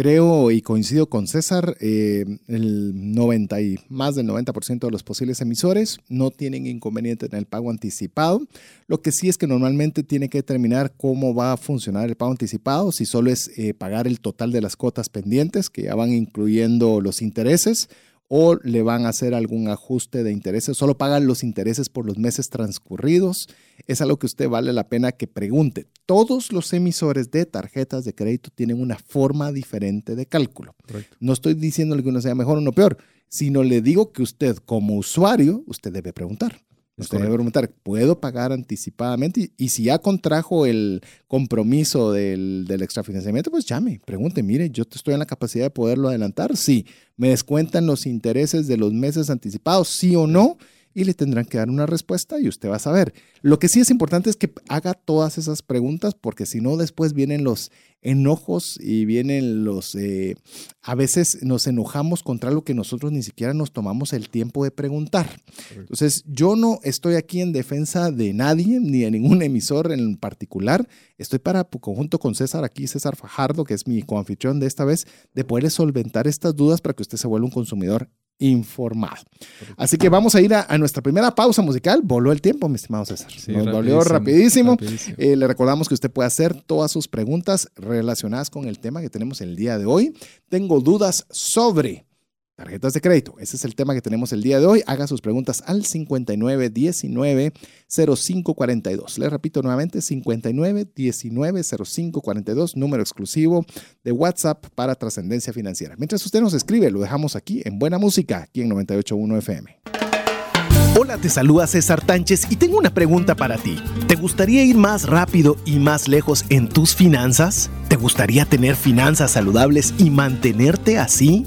Creo y coincido con César, eh, el 90 y más del 90% de los posibles emisores no tienen inconveniente en el pago anticipado. Lo que sí es que normalmente tiene que determinar cómo va a funcionar el pago anticipado, si solo es eh, pagar el total de las cuotas pendientes, que ya van incluyendo los intereses, o le van a hacer algún ajuste de intereses, solo pagan los intereses por los meses transcurridos. Es algo que usted vale la pena que pregunte. Todos los emisores de tarjetas de crédito tienen una forma diferente de cálculo. No estoy diciéndole que uno sea mejor o no peor, sino le digo que usted como usuario, usted debe preguntar. Usted debe preguntar, ¿puedo pagar anticipadamente? Y, si ya contrajo el compromiso del, del extrafinanciamiento, pues llame, pregunte, mire, yo estoy en la capacidad de poderlo adelantar. Sí, me descuentan los intereses de los meses anticipados, sí o no y le tendrán que dar una respuesta y usted va a saber. Lo que sí es importante es que haga todas esas preguntas porque si no después vienen los enojos y vienen los... Eh, a veces nos enojamos contra lo que nosotros ni siquiera nos tomamos el tiempo de preguntar. Entonces yo no estoy aquí en defensa de nadie ni de ningún emisor en particular. Estoy para, conjunto con César aquí, César Fajardo, que es mi coanfitrión de esta vez, de poder solventar estas dudas para que usted se vuelva un consumidor informado. Así que vamos a ir a, nuestra primera pausa musical. Voló el tiempo, mi estimado César. Nos volvió rapidísimo. Eh, le recordamos que usted puede hacer todas sus preguntas relacionadas con el tema que tenemos el día de hoy. Tengo dudas sobre Tarjetas de crédito. Ese es el tema que tenemos el día de hoy. Haga sus preguntas al 5919-0542. Le repito nuevamente, 5919-0542, número exclusivo de WhatsApp para trascendencia financiera. Mientras usted nos escribe, lo dejamos aquí en Buena Música, aquí en 981 FM. Hola, te saluda César Tánchez y tengo una pregunta para ti. ¿Te gustaría ir más rápido y más lejos en tus finanzas? ¿Te gustaría tener finanzas saludables y mantenerte así?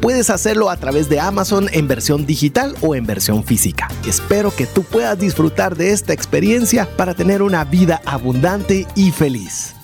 puedes hacerlo a través de Amazon en versión digital o en versión física. Espero que tú puedas disfrutar de esta experiencia para tener una vida abundante y feliz.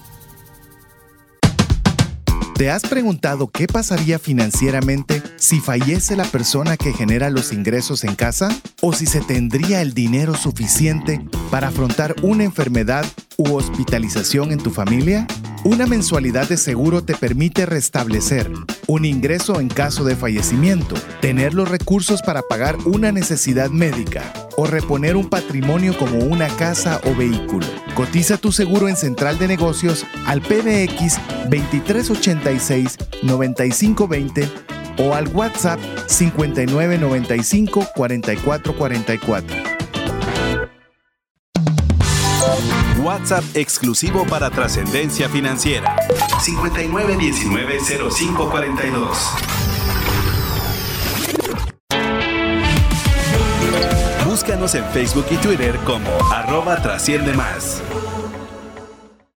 ¿Te has preguntado qué pasaría financieramente si fallece la persona que genera los ingresos en casa? ¿O si se tendría el dinero suficiente para afrontar una enfermedad u hospitalización en tu familia? Una mensualidad de seguro te permite restablecer un ingreso en caso de fallecimiento, tener los recursos para pagar una necesidad médica o reponer un patrimonio como una casa o vehículo. Cotiza tu seguro en Central de Negocios al PBX 2386 9520 o al WhatsApp 5995 4444. WhatsApp exclusivo para trascendencia financiera. 59190542. Búscanos en Facebook y Twitter como arroba trasciende más.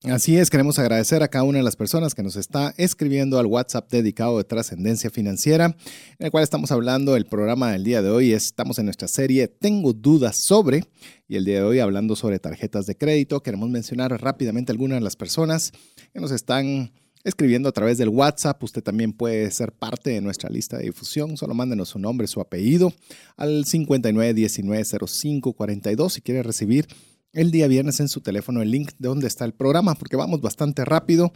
Así es, queremos agradecer a cada una de las personas que nos está escribiendo al WhatsApp dedicado de trascendencia financiera, en el cual estamos hablando el programa del día de hoy. Estamos en nuestra serie Tengo dudas sobre, y el día de hoy hablando sobre tarjetas de crédito. Queremos mencionar rápidamente algunas de las personas que nos están escribiendo a través del WhatsApp. Usted también puede ser parte de nuestra lista de difusión. Solo mándenos su nombre, su apellido al 59190542 si quiere recibir el día viernes en su teléfono el link de donde está el programa, porque vamos bastante rápido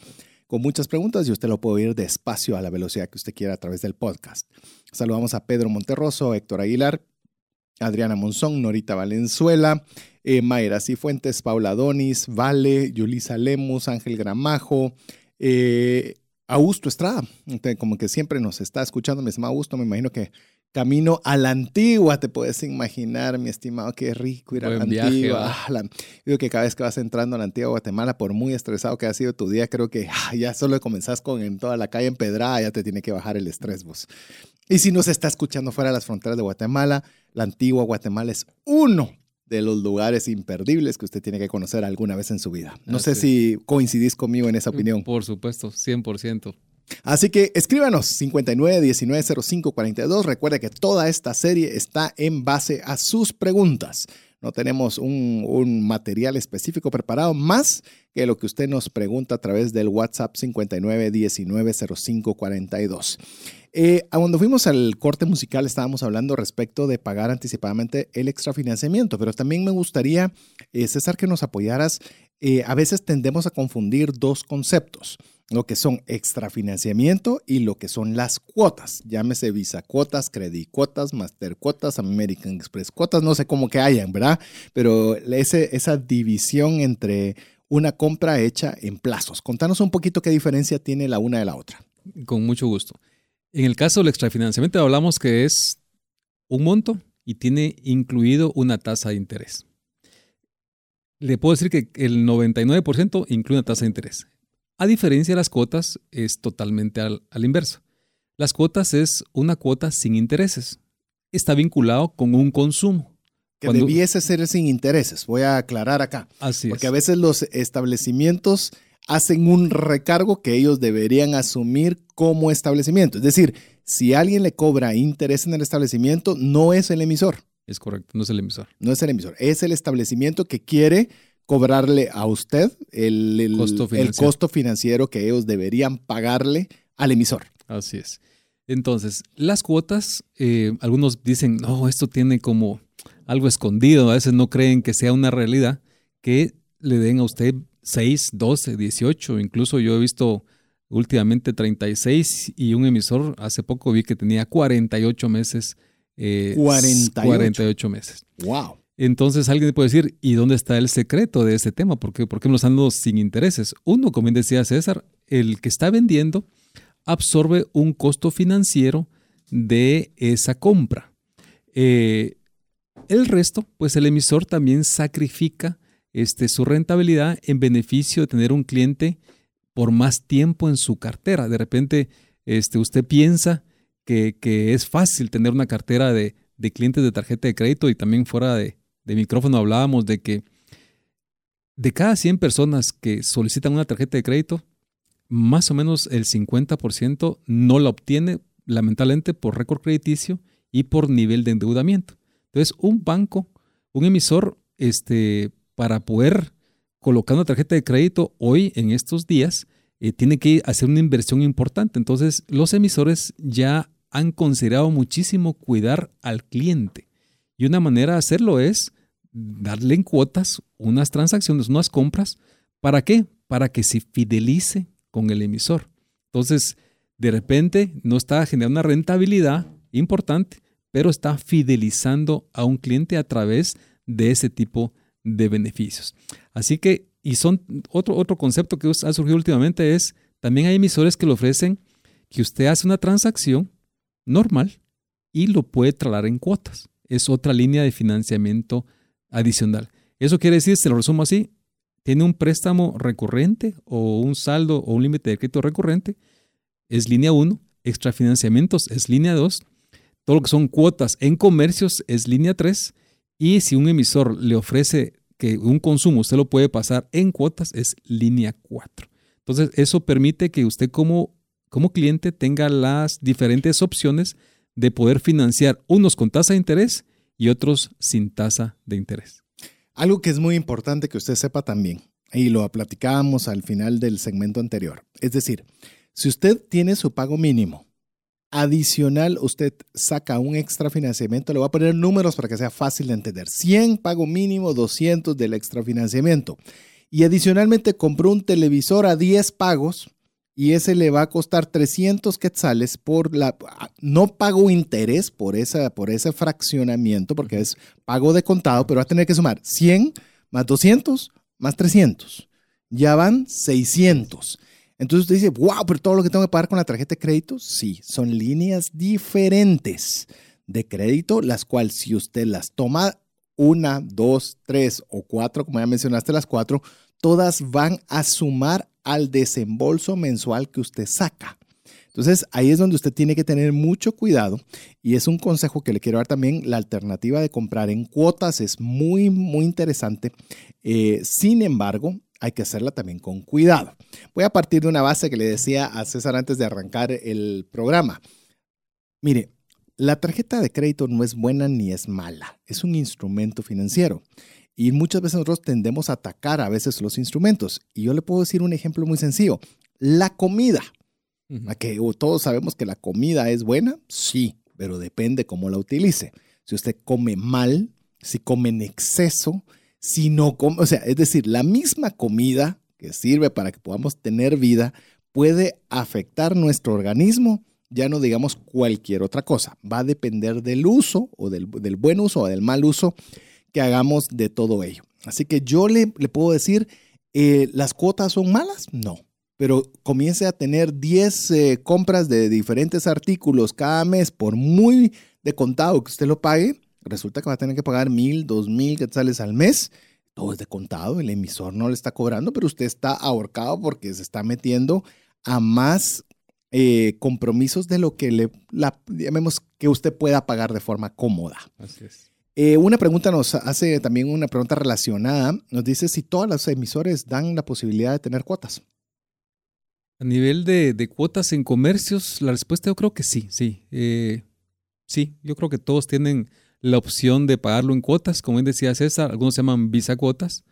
con muchas preguntas y usted lo puede oír despacio a la velocidad que usted quiera a través del podcast. Saludamos a Pedro Monterroso, Héctor Aguilar, Adriana Monzón, Norita Valenzuela, eh, Mayra Cifuentes, Paula Donis, Vale, Yulisa Lemus, Ángel Gramajo, eh, Augusto Estrada, como que siempre nos está escuchando, mi estimado Augusto, me imagino que camino a la antigua, te puedes imaginar, mi estimado, qué rico ir a la antigua. Ah, digo que cada vez que vas entrando a la antigua Guatemala, por muy estresado que ha sido tu día, creo que ah, ya solo comenzás con en toda la calle empedrada, ya te tiene que bajar el estrés vos. Y si no se está escuchando fuera de las fronteras de Guatemala, la antigua Guatemala es uno de los lugares imperdibles que usted tiene que conocer alguna vez en su vida. No sé si coincidís conmigo en esa opinión. Por supuesto, 100%. Así que escríbanos 59190542. Recuerde que toda esta serie está en base a sus preguntas. No tenemos un, material específico preparado más que lo que usted nos pregunta a través del WhatsApp 59190542. Eh, cuando fuimos al corte musical estábamos hablando respecto de pagar anticipadamente el extrafinanciamiento, pero también me gustaría, eh, César, que nos apoyaras. Eh, a veces tendemos a confundir dos conceptos lo que son extrafinanciamiento y lo que son las cuotas. Llámese Visa cuotas, Credit cuotas, Master cuotas, American Express cuotas, no sé cómo que hayan, ¿verdad? Pero ese, esa división entre una compra hecha en plazos. Contanos un poquito qué diferencia tiene la una de la otra. Con mucho gusto. En el caso del extrafinanciamiento hablamos que es un monto y tiene incluido una tasa de interés. Le puedo decir que el 99% incluye una tasa de interés. A diferencia de las cuotas, es totalmente al, inverso. Las cuotas es una cuota sin intereses. Está vinculado con un consumo. Que debiese ser sin intereses. Voy a aclarar acá. Así Porque a veces los establecimientos hacen un recargo que ellos deberían asumir como establecimiento. Es decir, si alguien le cobra interés en el establecimiento, no es el emisor. Es correcto, no es el emisor. No es el emisor, es el establecimiento que quiere cobrarle a usted el, costo, financiero. que ellos deberían pagarle al emisor. Así es. Entonces, las cuotas, eh, algunos dicen, no, esto tiene como algo escondido, a veces no creen que sea una realidad, que le den a usted 6, 12, 18, incluso yo he visto últimamente 36 y un emisor, hace poco vi que tenía 48 meses eh, 48. 48 meses. Wow. Entonces alguien puede decir, ¿y dónde está el secreto de este tema? ¿Por qué, por qué están dando sin intereses? Uno, como bien decía César, el que está vendiendo absorbe un costo financiero de esa compra. Eh, el resto, pues el emisor también sacrifica este, su rentabilidad en beneficio de tener un cliente por más tiempo en su cartera. De repente, este, usted piensa que, que es fácil tener una cartera de, de clientes de tarjeta de crédito y también fuera de, de micrófono hablábamos de que de cada 100 personas que solicitan una tarjeta de crédito, más o menos el 50% no la obtiene lamentablemente por récord crediticio y por nivel de endeudamiento. Entonces, un banco, un emisor, este, para poder colocar una tarjeta de crédito hoy, en estos días, eh, tiene que hacer una inversión importante. Entonces, los emisores ya han considerado muchísimo cuidar al cliente. Y una manera de hacerlo es darle en cuotas unas transacciones, unas compras. ¿Para qué? Para que se fidelice con el emisor. Entonces, de repente no está generando una rentabilidad importante, pero está fidelizando a un cliente a través de ese tipo de beneficios. Así que, y son otro, otro concepto que ha surgido últimamente es, también hay emisores que le ofrecen que usted hace una transacción normal y lo puede trasladar en cuotas. Es otra línea de financiamiento adicional. Eso quiere decir, se lo resumo así, tiene un préstamo recurrente o un saldo o un límite de crédito recurrente, es línea 1, extrafinanciamientos es línea 2, todo lo que son cuotas en comercios es línea 3 y si un emisor le ofrece que un consumo usted lo puede pasar en cuotas es línea 4. Entonces eso permite que usted como, como cliente tenga las diferentes opciones de poder financiar unos con tasa de interés y otros sin tasa de interés. Algo que es muy importante que usted sepa también, y lo platicábamos al final del segmento anterior, es decir, si usted tiene su pago mínimo, adicional usted saca un extra financiamiento, le voy a poner números para que sea fácil de entender. 100 pago mínimo, 200 del extra financiamiento. Y adicionalmente compró un televisor a 10 pagos y ese le va a costar 300 quetzales por la no pago interés por esa por ese fraccionamiento porque es pago de contado, pero va a tener que sumar 100 más 200 más 300. Ya van 600. Entonces usted dice, wow, pero todo lo que tengo que pagar con la tarjeta de crédito, sí, son líneas diferentes de crédito, las cuales si usted las toma una, dos, tres o cuatro, como ya mencionaste las cuatro, todas van a sumar al desembolso mensual que usted saca. Entonces ahí es donde usted tiene que tener mucho cuidado y es un consejo que le quiero dar también. La alternativa de comprar en cuotas es muy, muy interesante. Eh, sin embargo, hay que hacerla también con cuidado. Voy a partir de una base que le decía a César antes de arrancar el programa. Mire, la tarjeta de crédito no es buena ni es mala, es un instrumento financiero. Y muchas veces nosotros tendemos a atacar a veces los instrumentos. Y yo le puedo decir un ejemplo muy sencillo. La comida. ¿A que todos sabemos que la comida es buena? Sí, pero depende cómo la utilice. Si usted come mal, si come en exceso, si no come, o sea, es decir, la misma comida que sirve para que podamos tener vida puede afectar nuestro organismo, ya no digamos cualquier otra cosa. Va a depender del uso o del, buen uso o del mal uso que hagamos de todo ello. Así que yo le, puedo decir, eh, ¿las cuotas son malas? No. Pero comience a tener 10 eh, compras de diferentes artículos cada mes, por muy de contado que usted lo pague, resulta que va a tener que pagar mil, dos mil quetzales al mes. Todo es de contado, el emisor no le está cobrando, pero usted está ahorcado porque se está metiendo a más eh, compromisos de lo que le, la, llamemos que usted pueda pagar de forma cómoda. Así es. Eh, una pregunta nos hace también una pregunta relacionada. Nos dice si todos los emisores dan la posibilidad de tener cuotas. A nivel de, de cuotas en comercios, la respuesta yo creo que sí, sí. Eh, sí, yo creo que todos tienen la opción de pagarlo en cuotas, como bien decía César, algunos se llaman Visa cuotas,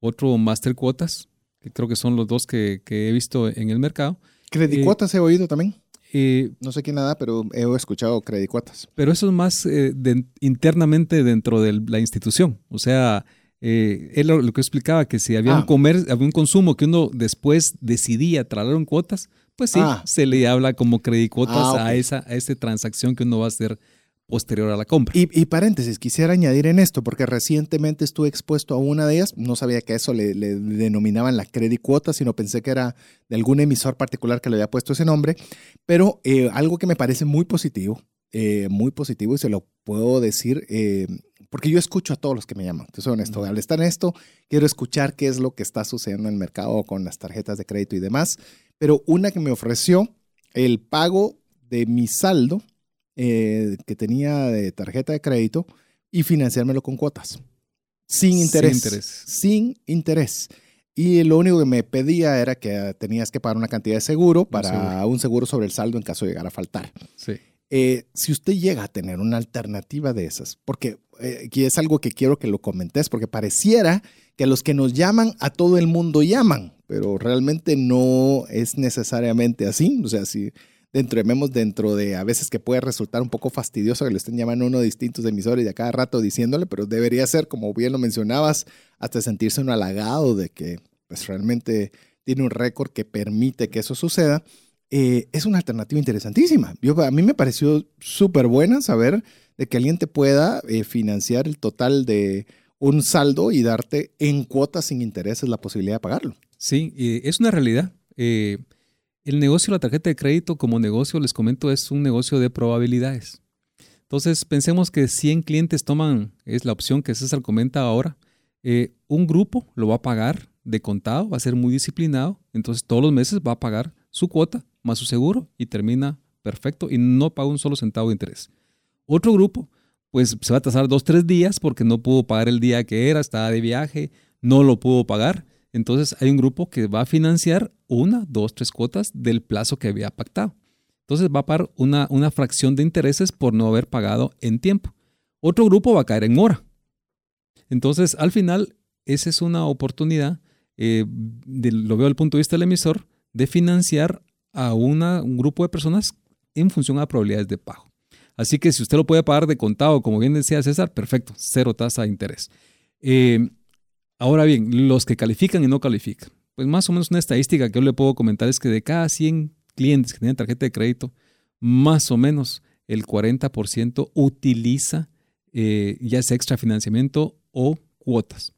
otro Master cuotas, que creo que son los dos que, he visto en el mercado. Credit cuotas he oído también. Eh, no sé quién nada, pero he escuchado credit cuotas. Pero eso es más eh, internamente dentro de la institución. O sea, eh, él lo, que explicaba, que si había, un ah. comer, había un consumo que uno después decidía trasladar en cuotas, pues sí, ah. se le habla como credit cuotas ah, a, esa, a esa transacción que uno va a hacer posterior a la compra. Y, paréntesis, quisiera añadir en esto, porque recientemente estuve expuesto a una de ellas, no sabía que eso le, denominaban la credit cuota, sino pensé que era de algún emisor particular que le había puesto ese nombre, pero eh, algo que me parece muy positivo, eh, muy positivo, y se lo puedo decir, eh, porque yo escucho a todos los que me llaman, te soy honesto, al estar en esto, quiero escuchar qué es lo que está sucediendo en el mercado con las tarjetas de crédito y demás, pero una que me ofreció el pago de mi saldo, eh, que tenía de tarjeta de crédito y financiármelo con cuotas. Sin interés. Sin interés. Sin interés. Y lo único que me pedía era que tenías que pagar una cantidad de seguro para un seguro sobre el saldo en caso de llegar a faltar. Sí. Eh, si usted llega a tener una alternativa de esas, porque eh, es algo que quiero que lo comentes, porque pareciera que los que nos llaman a todo el mundo llaman, pero realmente no es necesariamente así. O sea, si dentro de dentro de a veces que puede resultar un poco fastidioso que le estén llamando a uno de distintos emisores y a cada rato diciéndole, pero debería ser, como bien lo mencionabas, hasta sentirse un halagado de que pues realmente tiene un récord que permite que eso suceda. Eh, es una alternativa interesantísima. A mí me pareció súper buena saber de que alguien te pueda eh, financiar el total de un saldo y darte en cuotas sin intereses la posibilidad de pagarlo. Sí, es una realidad. Eh, el negocio de la tarjeta de crédito como negocio, les comento, es un negocio de probabilidades. Entonces, pensemos que 100 clientes toman, es la opción que César comenta ahora. Eh, un grupo lo va a pagar de contado, va a ser muy disciplinado, entonces todos los meses va a pagar su cuota más su seguro y termina perfecto y no paga un solo centavo de interés. Otro grupo, pues se va a tasar dos, tres días porque no pudo pagar el día que era, estaba de viaje, no lo pudo pagar entonces hay un grupo que va a financiar una, dos, tres cuotas del plazo que había pactado. Entonces va a pagar una, fracción de intereses por no haber pagado en tiempo. Otro grupo va a caer en hora. Entonces, al final, esa es una oportunidad, eh, lo veo desde el punto de vista del emisor, de financiar a un grupo de personas en función a probabilidades de pago. Así que si usted lo puede pagar de contado, como bien decía César, perfecto, cero tasa de interés. Eh, Ahora bien, los que califican y no califican. Pues más o menos una estadística que yo le puedo comentar es que de cada 100 clientes que tienen tarjeta de crédito, más o menos el 40% utiliza eh, ya sea extra financiamiento o cuotas.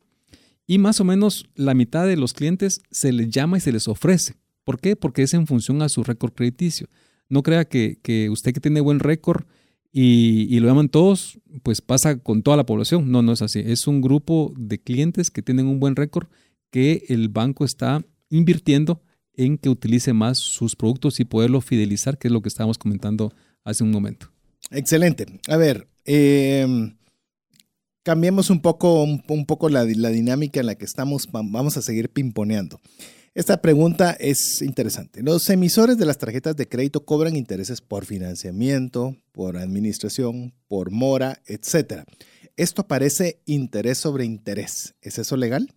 Y más o menos la mitad de los clientes se les llama y se les ofrece. ¿Por qué? Porque es en función a su récord crediticio. No crea que, que usted que tiene buen récord y, lo llaman todos, pues pasa con toda la población. No, no es así. Es un grupo de clientes que tienen un buen récord que el banco está invirtiendo en que utilice más sus productos y poderlo fidelizar, que es lo que estábamos comentando hace un momento. Excelente. A ver, em, cambiemos un poco, un, poco la, la, dinámica en la que estamos. Vamos a seguir pimponeando. Esta pregunta es interesante. Los emisores de las tarjetas de crédito cobran intereses por financiamiento, por administración, por mora, etc. Esto parece interés sobre interés. ¿Es eso legal?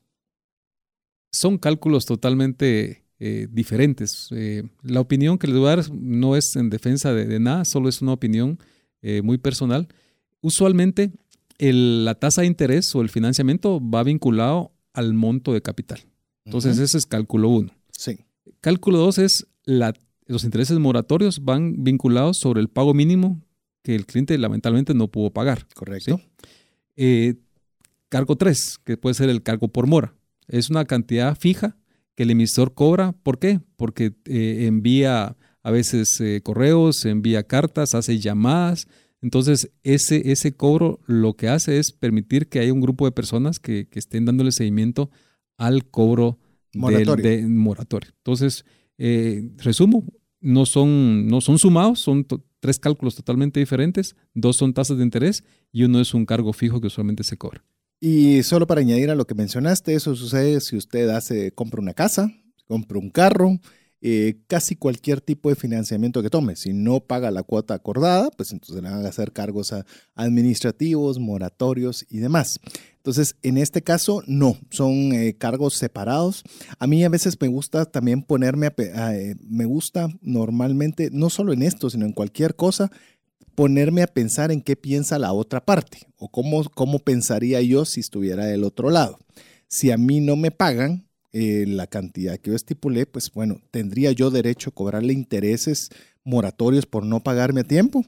Son cálculos totalmente eh, diferentes. Eh, la opinión que les voy a dar no es en defensa de, nada, solo es una opinión eh, muy personal. Usualmente la tasa de interés o el financiamiento va vinculado al monto de capital. Entonces, ese es cálculo 1. Sí. Cálculo 2 es la, los intereses moratorios van vinculados sobre el pago mínimo que el cliente lamentablemente no pudo pagar. Correcto. Eh, cargo 3, que puede ser el cargo por mora. Es una cantidad fija que el emisor cobra. ¿Por qué? Porque eh, envía a veces eh, correos, envía cartas, hace llamadas. Entonces, ese, ese cobro lo que hace es permitir que haya un grupo de personas que, que estén dándole seguimiento al cobro moratorio. de moratorio. Entonces, eh, resumo, no son, no son sumados, son tres cálculos totalmente diferentes, dos son tasas de interés y uno es un cargo fijo que usualmente se cobra. Y solo para añadir a lo que mencionaste, eso sucede si usted hace, compra una casa, compra un carro, eh, casi cualquier tipo de financiamiento que tome. Si no paga la cuota acordada, pues entonces le van a hacer cargos administrativos, moratorios y demás. Entonces, en este caso, no, son eh, cargos separados. A mí a veces me gusta también ponerme, a, eh, me gusta normalmente, no solo en esto, sino en cualquier cosa, ponerme a pensar en qué piensa la otra parte o cómo, cómo pensaría yo si estuviera del otro lado. Si a mí no me pagan, eh, la cantidad que yo estipulé, pues bueno, ¿tendría yo derecho a cobrarle intereses moratorios por no pagarme a tiempo?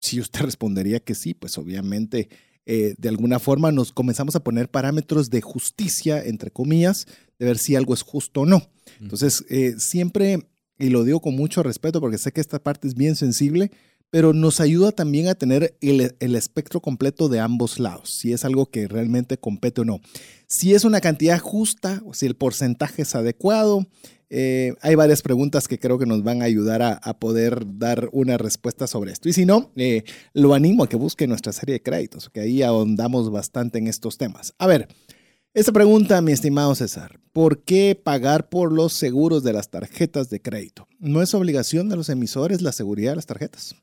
Si usted respondería que sí, pues obviamente eh, de alguna forma nos comenzamos a poner parámetros de justicia, entre comillas, de ver si algo es justo o no. Entonces, eh, siempre, y lo digo con mucho respeto porque sé que esta parte es bien sensible, pero nos ayuda también a tener el, espectro completo de ambos lados, si es algo que realmente compete o no. Si es una cantidad justa, si el porcentaje es adecuado, eh, hay varias preguntas que creo que nos van a ayudar a, a poder dar una respuesta sobre esto. Y si no, eh, lo animo a que busque nuestra serie de créditos, que ahí ahondamos bastante en estos temas. A ver, esta pregunta, mi estimado César, ¿por qué pagar por los seguros de las tarjetas de crédito? ¿No es obligación de los emisores la seguridad de las tarjetas?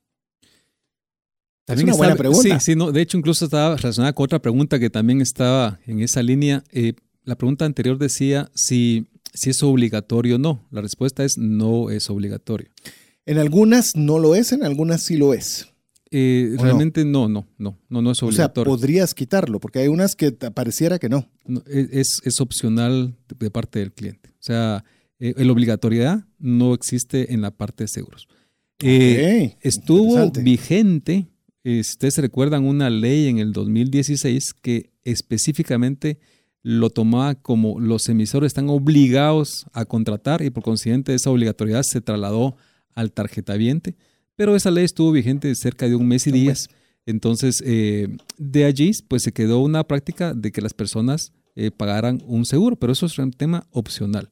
También es una buena pregunta. Sí, sí, no, de hecho incluso estaba relacionada con otra pregunta que también estaba en esa línea. Eh, la pregunta anterior decía si si es obligatorio o no. La respuesta es no es obligatorio. En algunas no lo es, en algunas sí lo es. Eh, realmente no? no, no, no, no, es obligatorio. O sea, podrías quitarlo, porque hay unas que pareciera que no. E, es, es, opcional de parte del cliente. O sea, eh, la obligatoriedad no existe en la parte de seguros. Eh, estuvo vigente, si ustedes recuerdan, una ley en el 2016 que específicamente lo tomaba como los emisores están obligados a contratar y por consiguiente esa obligatoriedad se trasladó al tarjetaviente, pero esa ley estuvo vigente cerca de un mes y días. Entonces, eh, de allí pues se quedó una práctica de que las personas eh, pagaran un seguro, pero eso es un tema opcional,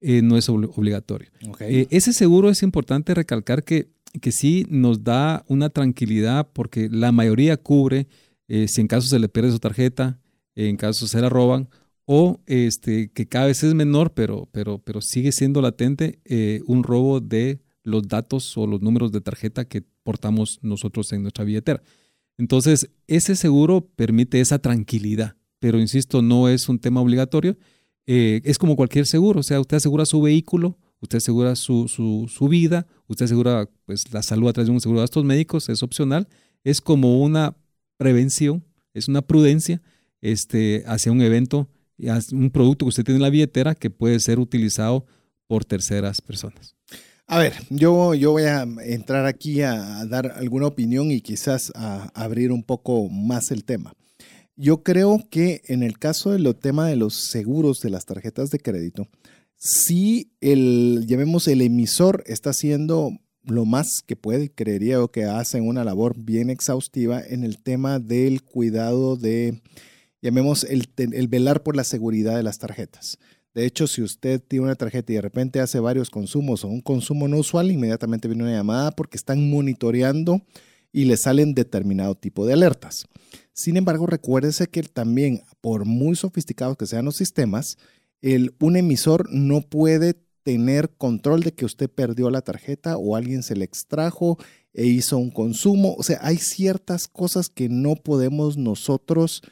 eh, no es obligatorio. ese seguro es importante recalcar que, que sí nos da una tranquilidad porque la mayoría cubre si en caso se le pierde su tarjeta, en caso se la roban, o este, que cada vez es menor, pero, pero, pero sigue siendo latente eh, un robo de los datos o los números de tarjeta que portamos nosotros en nuestra billetera. Entonces, ese seguro permite esa tranquilidad, pero insisto, no es un tema obligatorio. Eh, es como cualquier seguro, o sea, usted asegura su vehículo, usted asegura su, su, su, vida, usted asegura pues, la salud a través de un seguro de gastos médicos, es opcional, es como una prevención, es una prudencia este, hacia un evento, un producto que usted tiene en la billetera que puede ser utilizado por terceras personas. A ver, yo, yo voy a entrar aquí a, dar alguna opinión y quizás a, abrir un poco más el tema. Yo creo que en el caso del tema de los seguros de las tarjetas de crédito, si el, llamemos el emisor está haciendo lo más que puede, creería que hacen una labor bien exhaustiva en el tema del cuidado de llamemos el, velar por la seguridad de las tarjetas. De hecho, si usted tiene una tarjeta y de repente hace varios consumos o un consumo no usual, inmediatamente viene una llamada porque están monitoreando y le salen determinado tipo de alertas. Sin embargo, recuérdese que también, por muy sofisticados que sean los sistemas, el, un emisor no puede tener control de que usted perdió la tarjeta o alguien se le extrajo e hizo un consumo. O sea, hay ciertas cosas que no podemos nosotros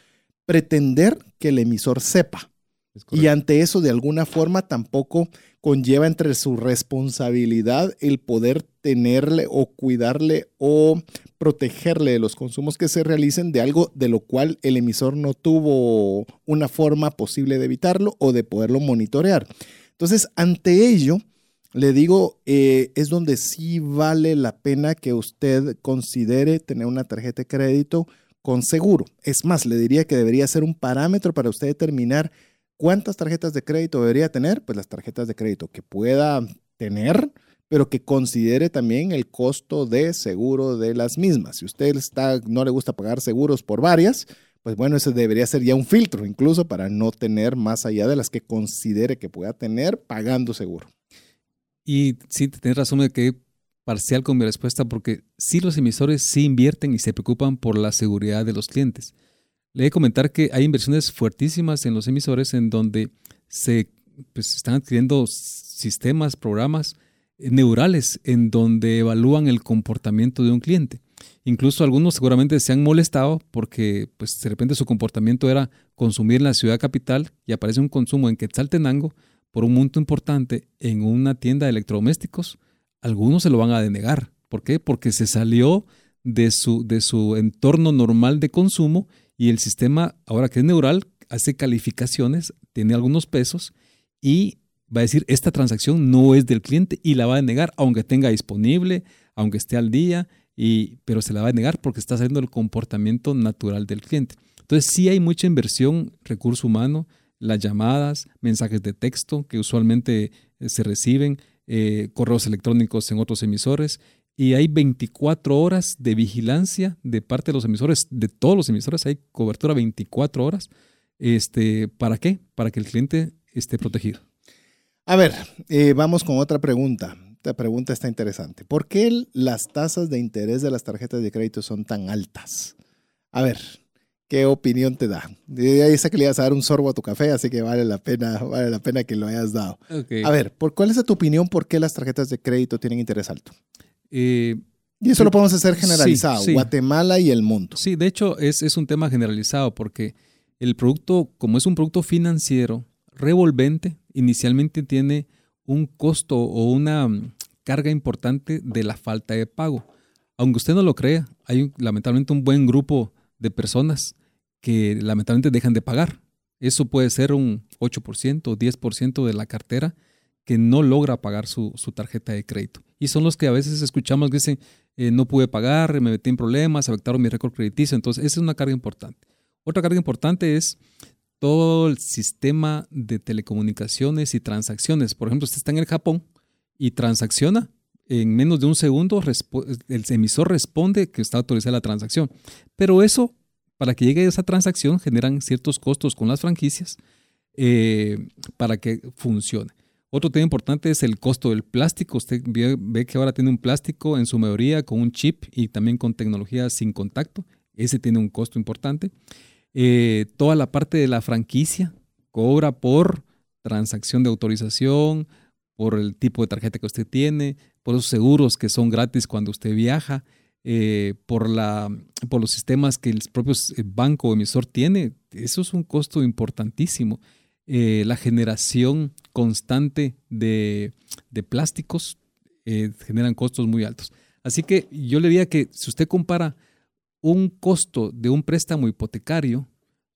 pretender que el emisor sepa. Y ante eso, de alguna forma, tampoco conlleva entre su responsabilidad el poder tenerle o cuidarle o protegerle de los consumos que se realicen de algo de lo cual el emisor no tuvo una forma posible de evitarlo o de poderlo monitorear. Entonces, ante ello, le digo, eh, es donde sí vale la pena que usted considere tener una tarjeta de crédito con seguro. Es más, le diría que debería ser un parámetro para usted determinar cuántas tarjetas de crédito debería tener, pues las tarjetas de crédito que pueda tener, pero que considere también el costo de seguro de las mismas. Si usted está, no le gusta pagar seguros por varias, pues bueno, ese debería ser ya un filtro, incluso para no tener más allá de las que considere que pueda tener pagando seguro. Y sí, tienes razón de que parcial con mi respuesta porque sí los emisores sí invierten y se preocupan por la seguridad de los clientes. Le he de comentar que hay inversiones fuertísimas en los emisores en donde se pues, están adquiriendo sistemas, programas eh, neurales en donde evalúan el comportamiento de un cliente. Incluso algunos seguramente se han molestado porque pues, de repente su comportamiento era consumir en la ciudad capital y aparece un consumo en Quetzaltenango por un monto importante en una tienda de electrodomésticos algunos se lo van a denegar. ¿Por qué? Porque se salió de su, de su entorno normal de consumo y el sistema, ahora que es neural, hace calificaciones, tiene algunos pesos y va a decir, esta transacción no es del cliente y la va a denegar, aunque tenga disponible, aunque esté al día y, pero se la va a negar porque está haciendo el comportamiento natural del cliente. Entonces sí hay mucha inversión, recurso humano, las llamadas, mensajes de texto que usualmente eh, se reciben, eh, correos electrónicos en otros emisores y hay 24 horas de vigilancia de parte de los emisores, de todos los emisores, hay cobertura 24 horas. Este, ¿Para qué? Para que el cliente esté protegido. A ver, eh, vamos con otra pregunta. Esta pregunta está interesante. ¿Por qué las tasas de interés de las tarjetas de crédito son tan altas? A ver, ¿qué opinión te da? Ahí sé que le ibas a dar un sorbo a tu café, así que vale la pena, vale la pena que lo hayas dado. A ver, ¿por ¿cuál es tu opinión por qué las tarjetas de crédito tienen interés alto? Eh, y eso lo podemos hacer generalizado, Guatemala y el mundo. Sí, de hecho es, es un tema generalizado porque el producto, como es un producto financiero revolvente, inicialmente tiene un costo o una mm, carga importante de la falta de pago. Aunque usted no lo crea, hay lamentablemente un buen grupo de personas que lamentablemente dejan de pagar. Eso puede ser un 8% o 10% de la cartera que no logra pagar su, tarjeta de crédito. Y son los que a veces escuchamos que dicen, eh, no pude pagar, me metí en problemas, afectaron mi récord crediticio. Entonces, esa es una carga importante. Otra carga importante es todo el sistema de telecomunicaciones y transacciones. Por ejemplo, usted está en el Japón y transacciona, en menos de un segundo el emisor responde que está autorizada la transacción. Pero eso, para que llegue a esa transacción, generan ciertos costos con las franquicias eh, para que funcione. Otro tema importante es el costo del plástico. Usted ve, que ahora tiene un plástico en su mayoría con un chip y también con tecnología sin contacto. Ese tiene un costo importante. Eh, toda la parte de la franquicia cobra por transacción de autorización, por el tipo de tarjeta que usted tiene, por los seguros que son gratis cuando usted viaja, eh, por, los sistemas que el propio banco o emisor tiene. Eso es un costo importantísimo. Eh, la generación constante de, plásticos eh, generan costos muy altos. Así que yo le diría que si usted compara un costo de un préstamo hipotecario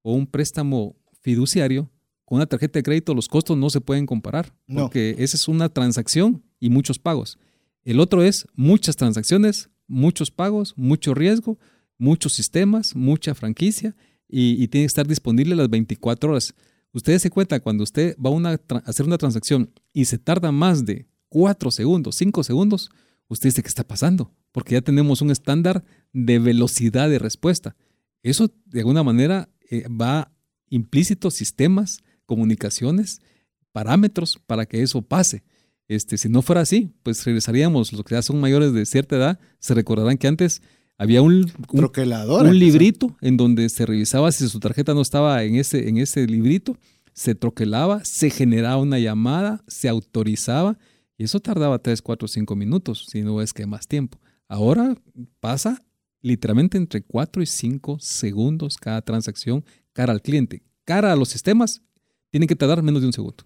o un préstamo fiduciario con una tarjeta de crédito, los costos no se pueden comparar, porque esa es una transacción y muchos pagos. El otro es muchas transacciones, muchos pagos, mucho riesgo, muchos sistemas, mucha franquicia y, y tiene que estar disponible las 24 horas. Ustedes se cuenta cuando usted va a, hacer una transacción y se tarda más de 4 segundos, 5 segundos, usted dice, ¿qué está pasando? Porque ya tenemos un estándar de velocidad de respuesta. Eso de alguna manera eh, va implícito sistemas, comunicaciones, parámetros para que eso pase. Este, si no fuera así, pues regresaríamos. Los que ya son mayores de cierta edad se recordarán que antes había un, un, librito en donde se revisaba si su tarjeta no estaba en ese, en ese librito, se troquelaba, se generaba una llamada, se autorizaba y eso tardaba 3, 4, 5 minutos, si no es que más tiempo. Ahora pasa literalmente entre 4 y 5 segundos cada transacción cara al cliente. Cara a los sistemas, tiene que tardar menos de un segundo.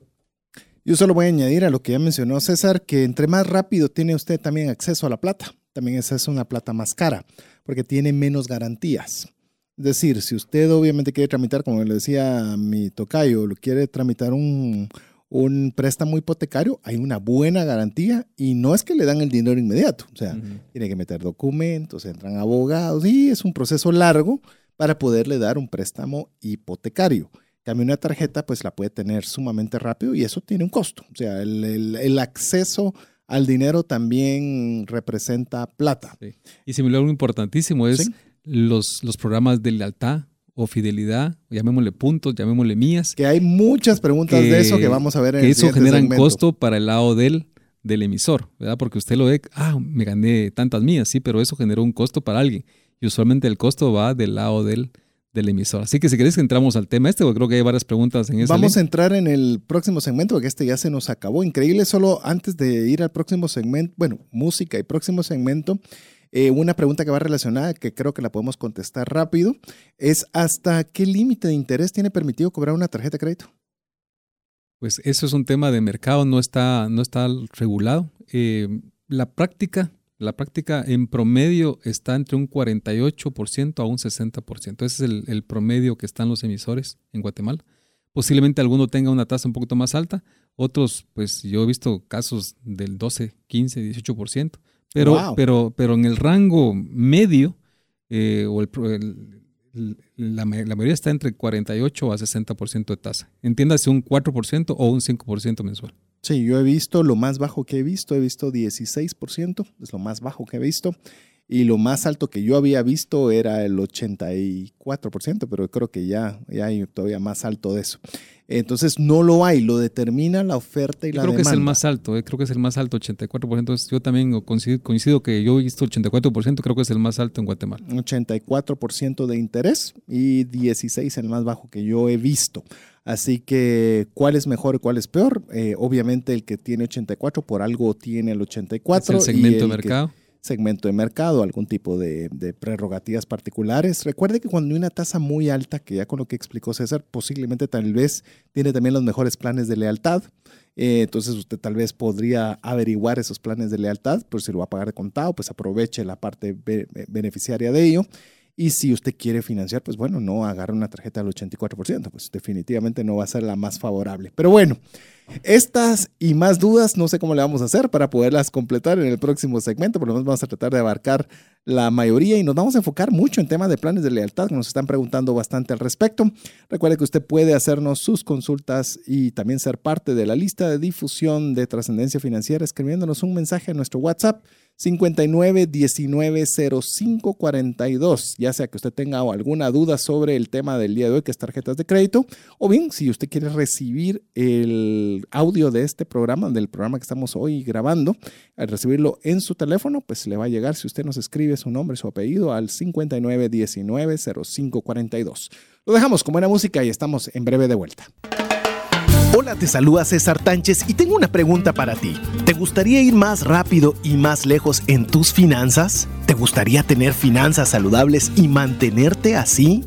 Yo solo voy a añadir a lo que ya mencionó César, que entre más rápido tiene usted también acceso a la plata también esa es una plata más cara, porque tiene menos garantías. Es decir, si usted obviamente quiere tramitar, como le decía mi tocayo, quiere tramitar un, préstamo hipotecario, hay una buena garantía y no es que le dan el dinero inmediato. O sea, tiene que meter documentos, entran abogados y es un proceso largo para poderle dar un préstamo hipotecario. Cambio una tarjeta, pues la puede tener sumamente rápido y eso tiene un costo. O sea, el, el, el acceso al dinero también representa plata. Y si me lo algo importantísimo es los, los programas de lealtad o fidelidad, llamémosle puntos, llamémosle mías. Que hay muchas preguntas de eso que vamos a ver en que el eso genera un costo para el lado del, del emisor, ¿verdad? Porque usted lo ve, ah, me gané tantas mías, sí, pero eso generó un costo para alguien. Y usualmente el costo va del lado del del emisor. Así que si querés que entramos al tema este, porque creo que hay varias preguntas en ese. Vamos a entrar en el próximo segmento, porque este ya se nos acabó. Increíble, solo antes de ir al próximo segmento, bueno, música y próximo segmento, eh, una pregunta que va relacionada, que creo que la podemos contestar rápido, es ¿hasta qué límite de interés tiene permitido cobrar una tarjeta de crédito? Pues eso es un tema de mercado, no está, no está regulado. Eh, la práctica la práctica en promedio está entre un 48% a un 60%. Ese es el, promedio que están los emisores en Guatemala. Posiblemente alguno tenga una tasa un poquito más alta, otros, pues yo he visto casos del 12, 15, 18%, Pero, Wow. pero, pero en el rango medio, eh, o el, la mayoría está entre 48 a 60% de tasa. Entiéndase un 4% o un 5% mensual. Sí, yo he visto lo más bajo que he visto, he visto 16%, es lo más bajo que he visto. Y lo más alto que yo había visto era el 84%, pero creo que ya, ya hay todavía más alto de eso. Entonces no lo hay, lo determina la oferta y Yo la creo que es el demanda. más alto, eh, creo que es el más alto, 84%. Entonces, yo también coincido, coincido que yo he visto 84%, creo que es el más alto en Guatemala. 84% de interés y 16 el más bajo que yo he visto. Así que, ¿cuál es mejor y cuál es peor? Eh, obviamente el que tiene 84 por algo tiene el 84. Es el y segmento de el que- mercado. Segmento de mercado, algún tipo de, prerrogativas particulares. Recuerde que cuando hay una tasa muy alta, que ya con lo que explicó César, posiblemente tal vez tiene también los mejores planes de lealtad. Eh, entonces usted tal vez podría averiguar esos planes de lealtad, pues si lo va a pagar de contado, pues aproveche la parte be- beneficiaria de ello. Y si usted quiere financiar, pues bueno, no agarre una tarjeta del 84%, pues definitivamente no va a ser la más favorable. Pero bueno, estas y más dudas, no sé cómo le vamos a hacer para poderlas completar en el próximo segmento, por lo menos vamos a tratar de abarcar la mayoría y nos vamos a enfocar mucho en temas de planes de lealtad, que nos están preguntando bastante al respecto. Recuerde que usted puede hacernos sus consultas y también ser parte de la lista de difusión de trascendencia financiera escribiéndonos un mensaje a nuestro WhatsApp 59 19 05 42, ya sea que usted tenga alguna duda sobre el tema del día de hoy, que es tarjetas de crédito, o bien si usted quiere recibir el audio de este programa, del programa que estamos hoy grabando, al recibirlo en su teléfono, pues le va a llegar si usted nos escribe su nombre, su apellido al 59 19 05 42. Lo dejamos con buena música y estamos en breve de vuelta. Hola, te saluda César Tánchez y tengo una pregunta para ti. ¿Te gustaría ir más rápido y más lejos en tus finanzas? ¿Te gustaría tener finanzas saludables y mantenerte así?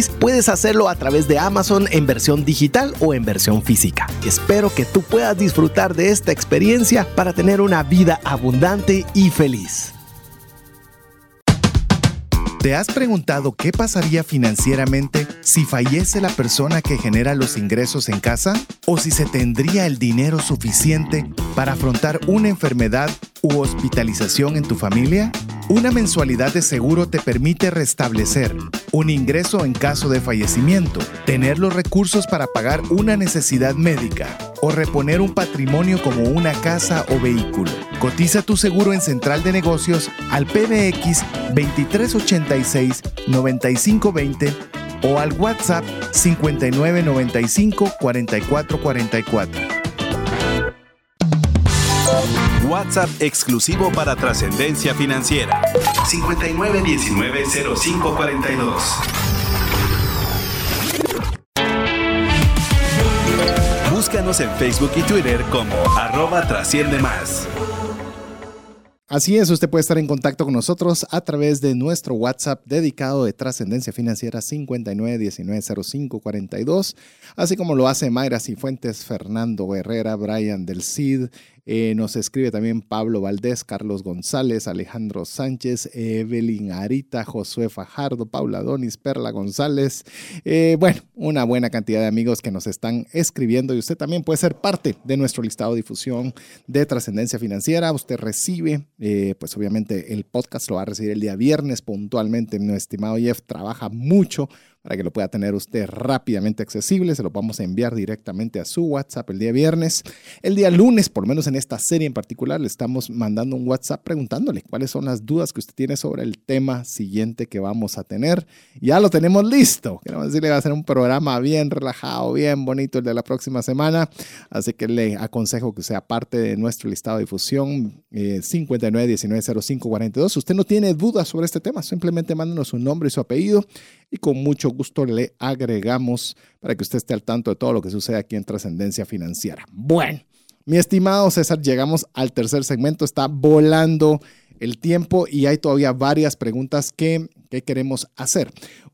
puedes hacerlo a través de Amazon en versión digital o en versión física. Espero que tú puedas disfrutar de esta experiencia para tener una vida abundante y feliz. ¿Te has preguntado qué pasaría financieramente si fallece la persona que genera los ingresos en casa? ¿O si se tendría el dinero suficiente para afrontar una enfermedad u hospitalización en tu familia? Una mensualidad de seguro te permite restablecer un ingreso en caso de fallecimiento, tener los recursos para pagar una necesidad médica o reponer un patrimonio como una casa o vehículo. Cotiza tu seguro en Central de Negocios al PBX 2386 9520 o al WhatsApp 5995 4444. WhatsApp exclusivo para trascendencia financiera. 59190542. Búscanos en Facebook y Twitter como arroba trasciende más. Así es, usted puede estar en contacto con nosotros a través de nuestro WhatsApp dedicado de Trascendencia Financiera 59190542, así como lo hace Mayra Cifuentes, Fernando Herrera, Brian del Cid, eh, nos escribe también Pablo Valdés, Carlos González, Alejandro Sánchez, Evelyn Arita, Josué Fajardo, Paula Donis, Perla González. Eh, bueno, una buena cantidad de amigos que nos están escribiendo y usted también puede ser parte de nuestro listado de difusión de trascendencia financiera. Usted recibe, eh, pues obviamente el podcast lo va a recibir el día viernes puntualmente. Mi estimado Jeff trabaja mucho para que lo pueda tener usted rápidamente accesible. Se lo vamos a enviar directamente a su WhatsApp el día viernes. El día lunes, por lo menos en esta serie en particular, le estamos mandando un WhatsApp preguntándole cuáles son las dudas que usted tiene sobre el tema siguiente que vamos a tener. Ya lo tenemos listo. Queremos decirle que va a ser un programa bien relajado, bien bonito el de la próxima semana. Así que le aconsejo que sea parte de nuestro listado de difusión eh, 59190542. Usted no tiene dudas sobre este tema, simplemente mándenos su nombre y su apellido y con mucho gusto le agregamos para que usted esté al tanto de todo lo que sucede aquí en Trascendencia Financiera. Bueno, mi estimado César, llegamos al tercer segmento, está volando el tiempo y hay todavía varias preguntas que, que queremos hacer.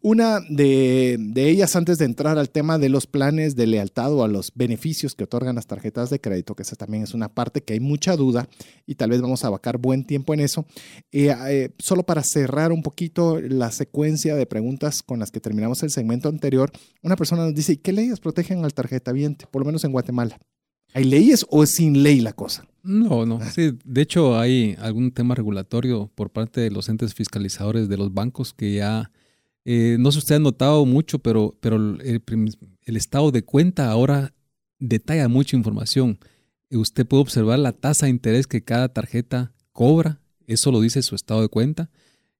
Una de, de, ellas, antes de entrar al tema de los planes de lealtad o a los beneficios que otorgan las tarjetas de crédito, que esa también es una parte que hay mucha duda y tal vez vamos a abacar buen tiempo en eso. Eh, eh, solo para cerrar un poquito la secuencia de preguntas con las que terminamos el segmento anterior, una persona nos dice, ¿qué leyes protegen al tarjetaviente? Por lo menos en Guatemala. ¿Hay leyes o es sin ley la cosa? No, no. Sí, de hecho, hay algún tema regulatorio por parte de los entes fiscalizadores de los bancos que ya, eh, no sé si usted ha notado mucho, pero, pero el, estado de cuenta ahora detalla mucha información. Usted puede observar la tasa de interés que cada tarjeta cobra, eso lo dice su estado de cuenta.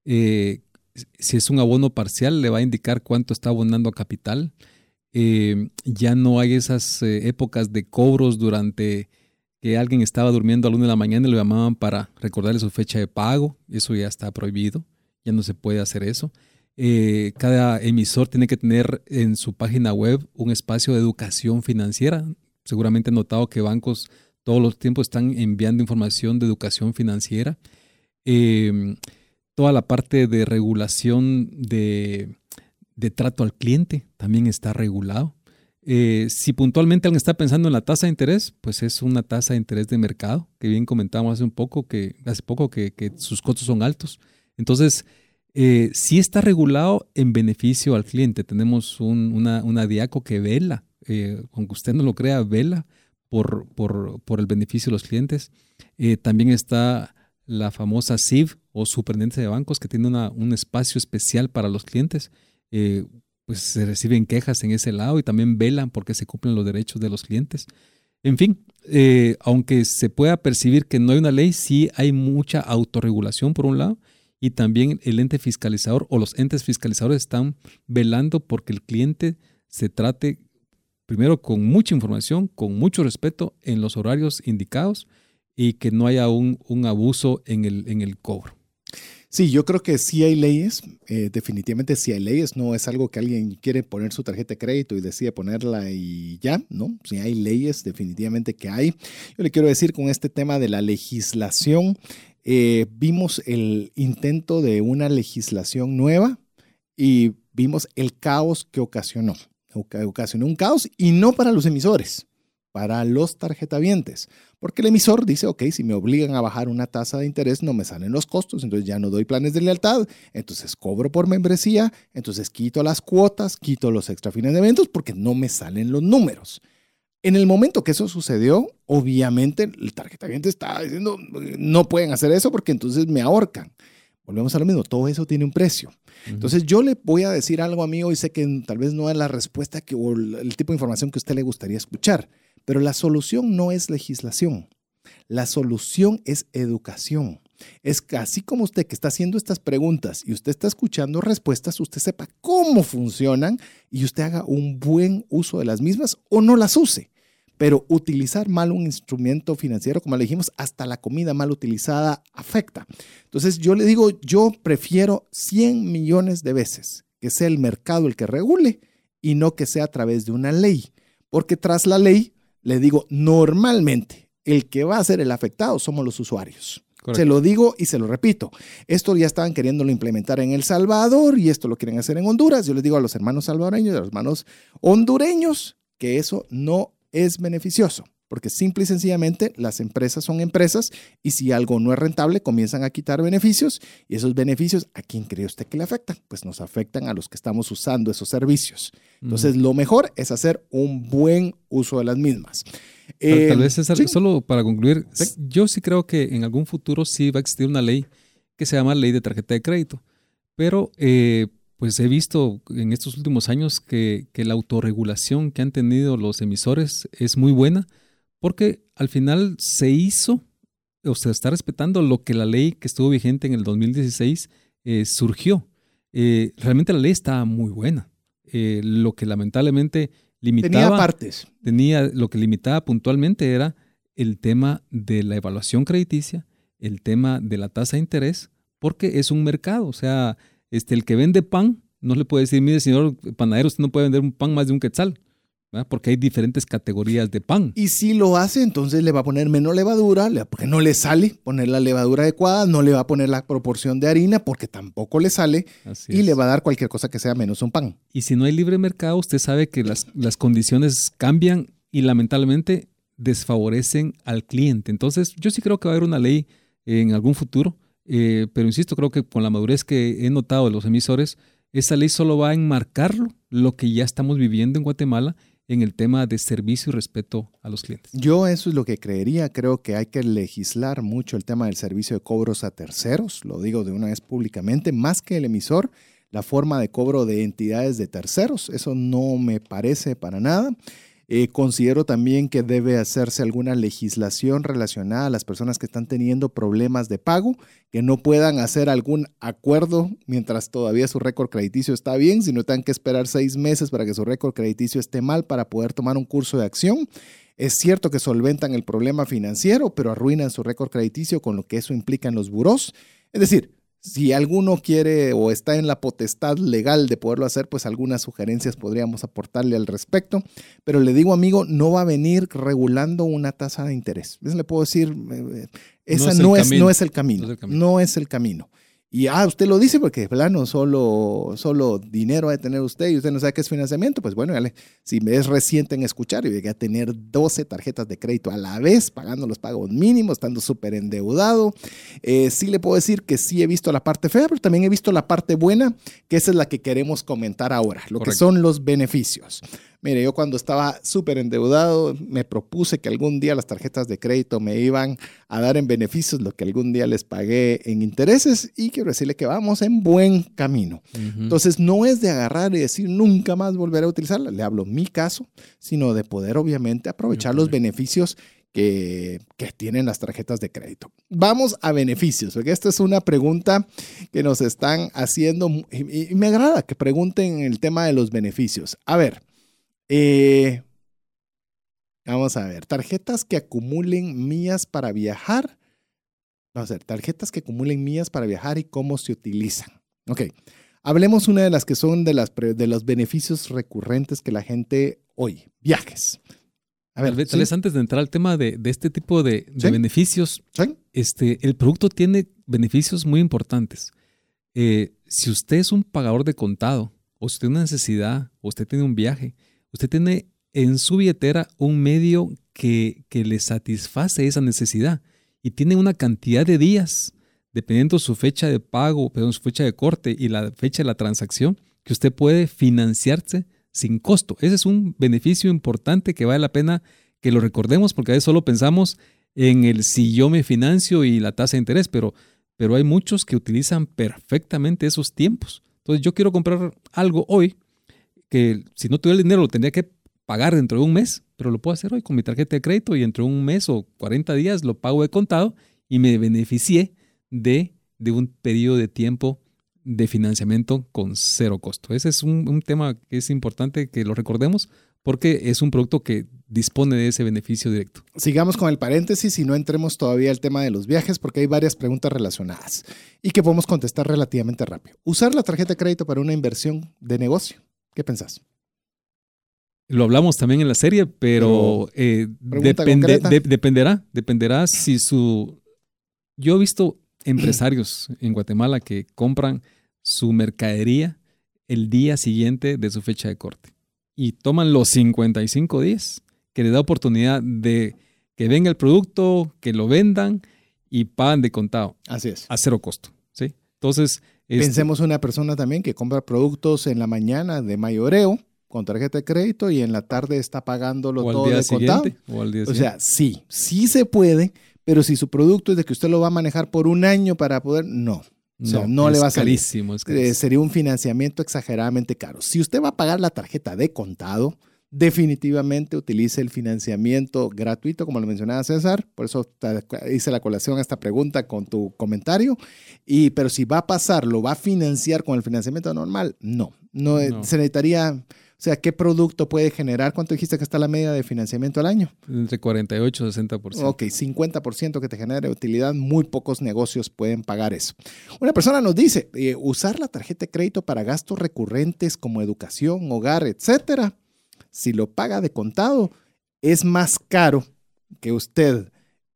Eh, si es un abono parcial, le va a indicar cuánto está abonando a capital. Eh, ya no hay esas épocas de cobros durante que alguien estaba durmiendo a la una de la mañana y lo llamaban para recordarle su fecha de pago. Eso ya está prohibido, ya no se puede hacer eso. Eh, cada emisor tiene que tener en su página web un espacio de educación financiera. Seguramente han notado que bancos todos los tiempos están enviando información de educación financiera. toda la parte de regulación de trato al cliente también está regulado. Eh, si puntualmente alguien está pensando en la tasa de interés, pues es una tasa de interés de mercado, que bien comentamos hace un poco, que hace poco que, sus costos son altos. Entonces, eh, si está regulado en beneficio al cliente. Tenemos una, una, diaco que vela, eh, aunque usted no lo crea, vela por, por, el beneficio de los clientes. también está la famosa SIV o Superintendencia de Bancos, que tiene un espacio especial para los clientes eh, pues se reciben quejas en ese lado y también velan porque se cumplen los derechos de los clientes. En fin, eh, aunque se pueda percibir que no hay una ley, sí hay mucha autorregulación por un lado y también el ente fiscalizador o los entes fiscalizadores están velando porque el cliente se trate primero con mucha información, con mucho respeto en los horarios indicados y que no haya un, un abuso en el, en el cobro. Sí, yo creo que sí hay leyes, eh, definitivamente sí hay leyes, no es algo que alguien quiere poner su tarjeta de crédito y decide ponerla y ya, ¿no? Sí hay leyes, definitivamente que hay. Yo le quiero decir con este tema de la legislación, eh, vimos el intento de una legislación nueva y vimos el caos que ocasionó. Ocasionó un caos y no para los emisores, para los tarjetavientes. Porque el emisor dice, ok, si me obligan a bajar una tasa de interés, no me salen los costos, entonces ya no doy planes de lealtad, entonces cobro por membresía, entonces quito las cuotas, quito los extra fines porque no me salen los números. En el momento que eso sucedió, obviamente el tarjetaviente está diciendo, no pueden hacer eso porque entonces me ahorcan. Volvemos a lo mismo, todo eso tiene un precio. Entonces yo le voy a decir algo a mí hoy, sé que tal vez no es la respuesta que, o el tipo de información que a usted le gustaría escuchar, pero la solución no es legislación. La solución es educación. Es que así como usted que está haciendo estas preguntas y usted está escuchando respuestas, usted sepa cómo funcionan y usted haga un buen uso de las mismas o no las use. Pero utilizar mal un instrumento financiero, como le dijimos, hasta la comida mal utilizada afecta. Entonces yo le digo, yo prefiero 100 millones de veces que sea el mercado el que regule y no que sea a través de una ley. Porque tras la ley le digo, normalmente el que va a ser el afectado somos los usuarios. Se lo digo y se lo repito. Esto ya estaban queriéndolo implementar en El Salvador y esto lo quieren hacer en Honduras. Yo les digo a los hermanos salvadoreños y a los hermanos hondureños que eso no es beneficioso porque simple y sencillamente las empresas son empresas y si algo no es rentable comienzan a quitar beneficios y esos beneficios, ¿a quién cree usted que le afectan? Pues nos afectan a los que estamos usando esos servicios. Entonces, lo mejor es hacer un buen uso de las mismas. tal, em, vez, César, solo para concluir, yo sí creo que en algún futuro sí va a existir una ley que se llama ley de tarjeta de crédito, pero eh, pues he visto en estos últimos años que, que la autorregulación que han tenido los emisores es muy buena porque al final se hizo, o se está respetando lo que la ley que estuvo vigente en el 2016 eh, surgió. Eh, realmente la ley estaba muy buena. Eh, lo que lamentablemente limitaba. Tenía partes. Tenía, lo que limitaba puntualmente era el tema de la evaluación crediticia, el tema de la tasa de interés, porque es un mercado. O sea, este, el que vende pan no le puede decir, mire, señor panadero, usted no puede vender un pan más de un quetzal porque hay diferentes categorías de pan. Y si lo hace, entonces le va a poner menos levadura, porque no le sale poner la levadura adecuada, no le va a poner la proporción de harina, porque tampoco le sale, y le va a dar cualquier cosa que sea menos un pan. Y si no hay libre mercado, usted sabe que las, las condiciones cambian y lamentablemente desfavorecen al cliente. Entonces, yo sí creo que va a haber una ley en algún futuro, eh, pero insisto, creo que con la madurez que he notado de los emisores, esa ley solo va a enmarcarlo, lo que ya estamos viviendo en Guatemala en el tema de servicio y respeto a los clientes. Yo eso es lo que creería. Creo que hay que legislar mucho el tema del servicio de cobros a terceros. Lo digo de una vez públicamente, más que el emisor, la forma de cobro de entidades de terceros. Eso no me parece para nada. Eh, considero también que debe hacerse alguna legislación relacionada a las personas que están teniendo problemas de pago, que no puedan hacer algún acuerdo mientras todavía su récord crediticio está bien, sino tengan que esperar seis meses para que su récord crediticio esté mal para poder tomar un curso de acción. Es cierto que solventan el problema financiero, pero arruinan su récord crediticio con lo que eso implica en los buros. Es decir, si alguno quiere o está en la potestad legal de poderlo hacer, pues algunas sugerencias podríamos aportarle al respecto. Pero le digo, amigo, no va a venir regulando una tasa de interés. le puedo decir, eh, esa no es, no es, el camino. No es el camino. Y ah, usted lo dice porque, plano, solo, solo dinero ha de tener usted y usted no sabe qué es financiamiento. Pues bueno, si me es reciente en escuchar y llegué a tener 12 tarjetas de crédito a la vez, pagando los pagos mínimos, estando súper endeudado, eh, sí le puedo decir que sí he visto la parte fea, pero también he visto la parte buena, que esa es la que queremos comentar ahora, lo que son los beneficios. Mire, yo cuando estaba súper endeudado me propuse que algún día las tarjetas de crédito me iban a dar en beneficios lo que algún día les pagué en intereses y quiero decirle que vamos en buen camino. Entonces no es de agarrar y decir nunca más volveré a utilizarla, le hablo mi caso, sino de poder obviamente aprovechar los beneficios que, que, tienen las tarjetas de crédito. Vamos a beneficios, porque esta es una pregunta que nos están haciendo y, y me agrada que pregunten el tema de los beneficios. A ver, eh, vamos a ver, tarjetas que acumulen millas para viajar. Vamos a ver, tarjetas que acumulen millas para viajar y cómo se utilizan. Ok, hablemos una de las que son de, las, de los beneficios recurrentes que la gente oye, viajes. A ver, tal vez antes de entrar al tema de, este tipo de, beneficios, este, el producto tiene beneficios muy importantes. Eh, si usted es un pagador de contado, o si tiene una necesidad, o usted tiene un viaje, usted tiene en su billetera un medio que, le satisface esa necesidad y tiene una cantidad de días, dependiendo su fecha de pago, perdón, su fecha de corte y la fecha de la transacción, que usted puede financiarse sin costo. Ese es un beneficio importante que vale la pena que lo recordemos porque a veces solo pensamos en el si yo me financio y la tasa de interés, pero, pero hay muchos que utilizan perfectamente esos tiempos. Entonces yo quiero comprar algo hoy que si no tuviera el dinero lo tendría que pagar dentro de un mes, pero lo puedo hacer hoy con mi tarjeta de crédito y dentro de un mes o 40 días lo pago de contado y me beneficié de, de un periodo de tiempo de financiamiento con cero costo. Ese es un, un, tema que es importante que lo recordemos porque es un producto que dispone de ese beneficio directo. Sigamos con el paréntesis y no entremos todavía al tema de los viajes porque hay varias preguntas relacionadas y que podemos contestar relativamente rápido. Usar la tarjeta de crédito para una inversión de negocio. ¿Qué pensás? Lo hablamos también en la serie, pero, eh, dependerá, dependerá si su... Yo he visto empresarios en Guatemala que compran su mercadería el día siguiente de su fecha de corte y toman los 55 días que le da oportunidad de que venga el producto, que lo vendan y pagan de contado. Así es. A cero costo. ¿sí? Entonces, este Pensemos una persona también que compra productos en la mañana de mayoreo con tarjeta de crédito y en la tarde está pagándolo todo de contado. O, al día o sea, sí, sí se puede, pero si su producto es de que usted lo va a manejar por un año para poder, no. O sea, no, le va a salir. Carísimo, es carísimo. Eh, sería un financiamiento exageradamente caro. Si usted va a pagar la tarjeta de contado, definitivamente utilice el financiamiento gratuito, como lo mencionaba César. Por eso hice la colación a esta pregunta con tu comentario. Y, pero si va a pasar, ¿lo va a financiar con el financiamiento normal? No, no, eh, se necesitaría... O sea, ¿qué producto puede generar? ¿Cuánto dijiste que está la media de financiamiento al año? Entre 48 y 60%. Ok, 50% que te genere utilidad, muy pocos negocios pueden pagar eso. Una persona nos dice, eh, usar la tarjeta de crédito para gastos recurrentes como educación, hogar, etcétera si lo paga de contado, es más caro que usted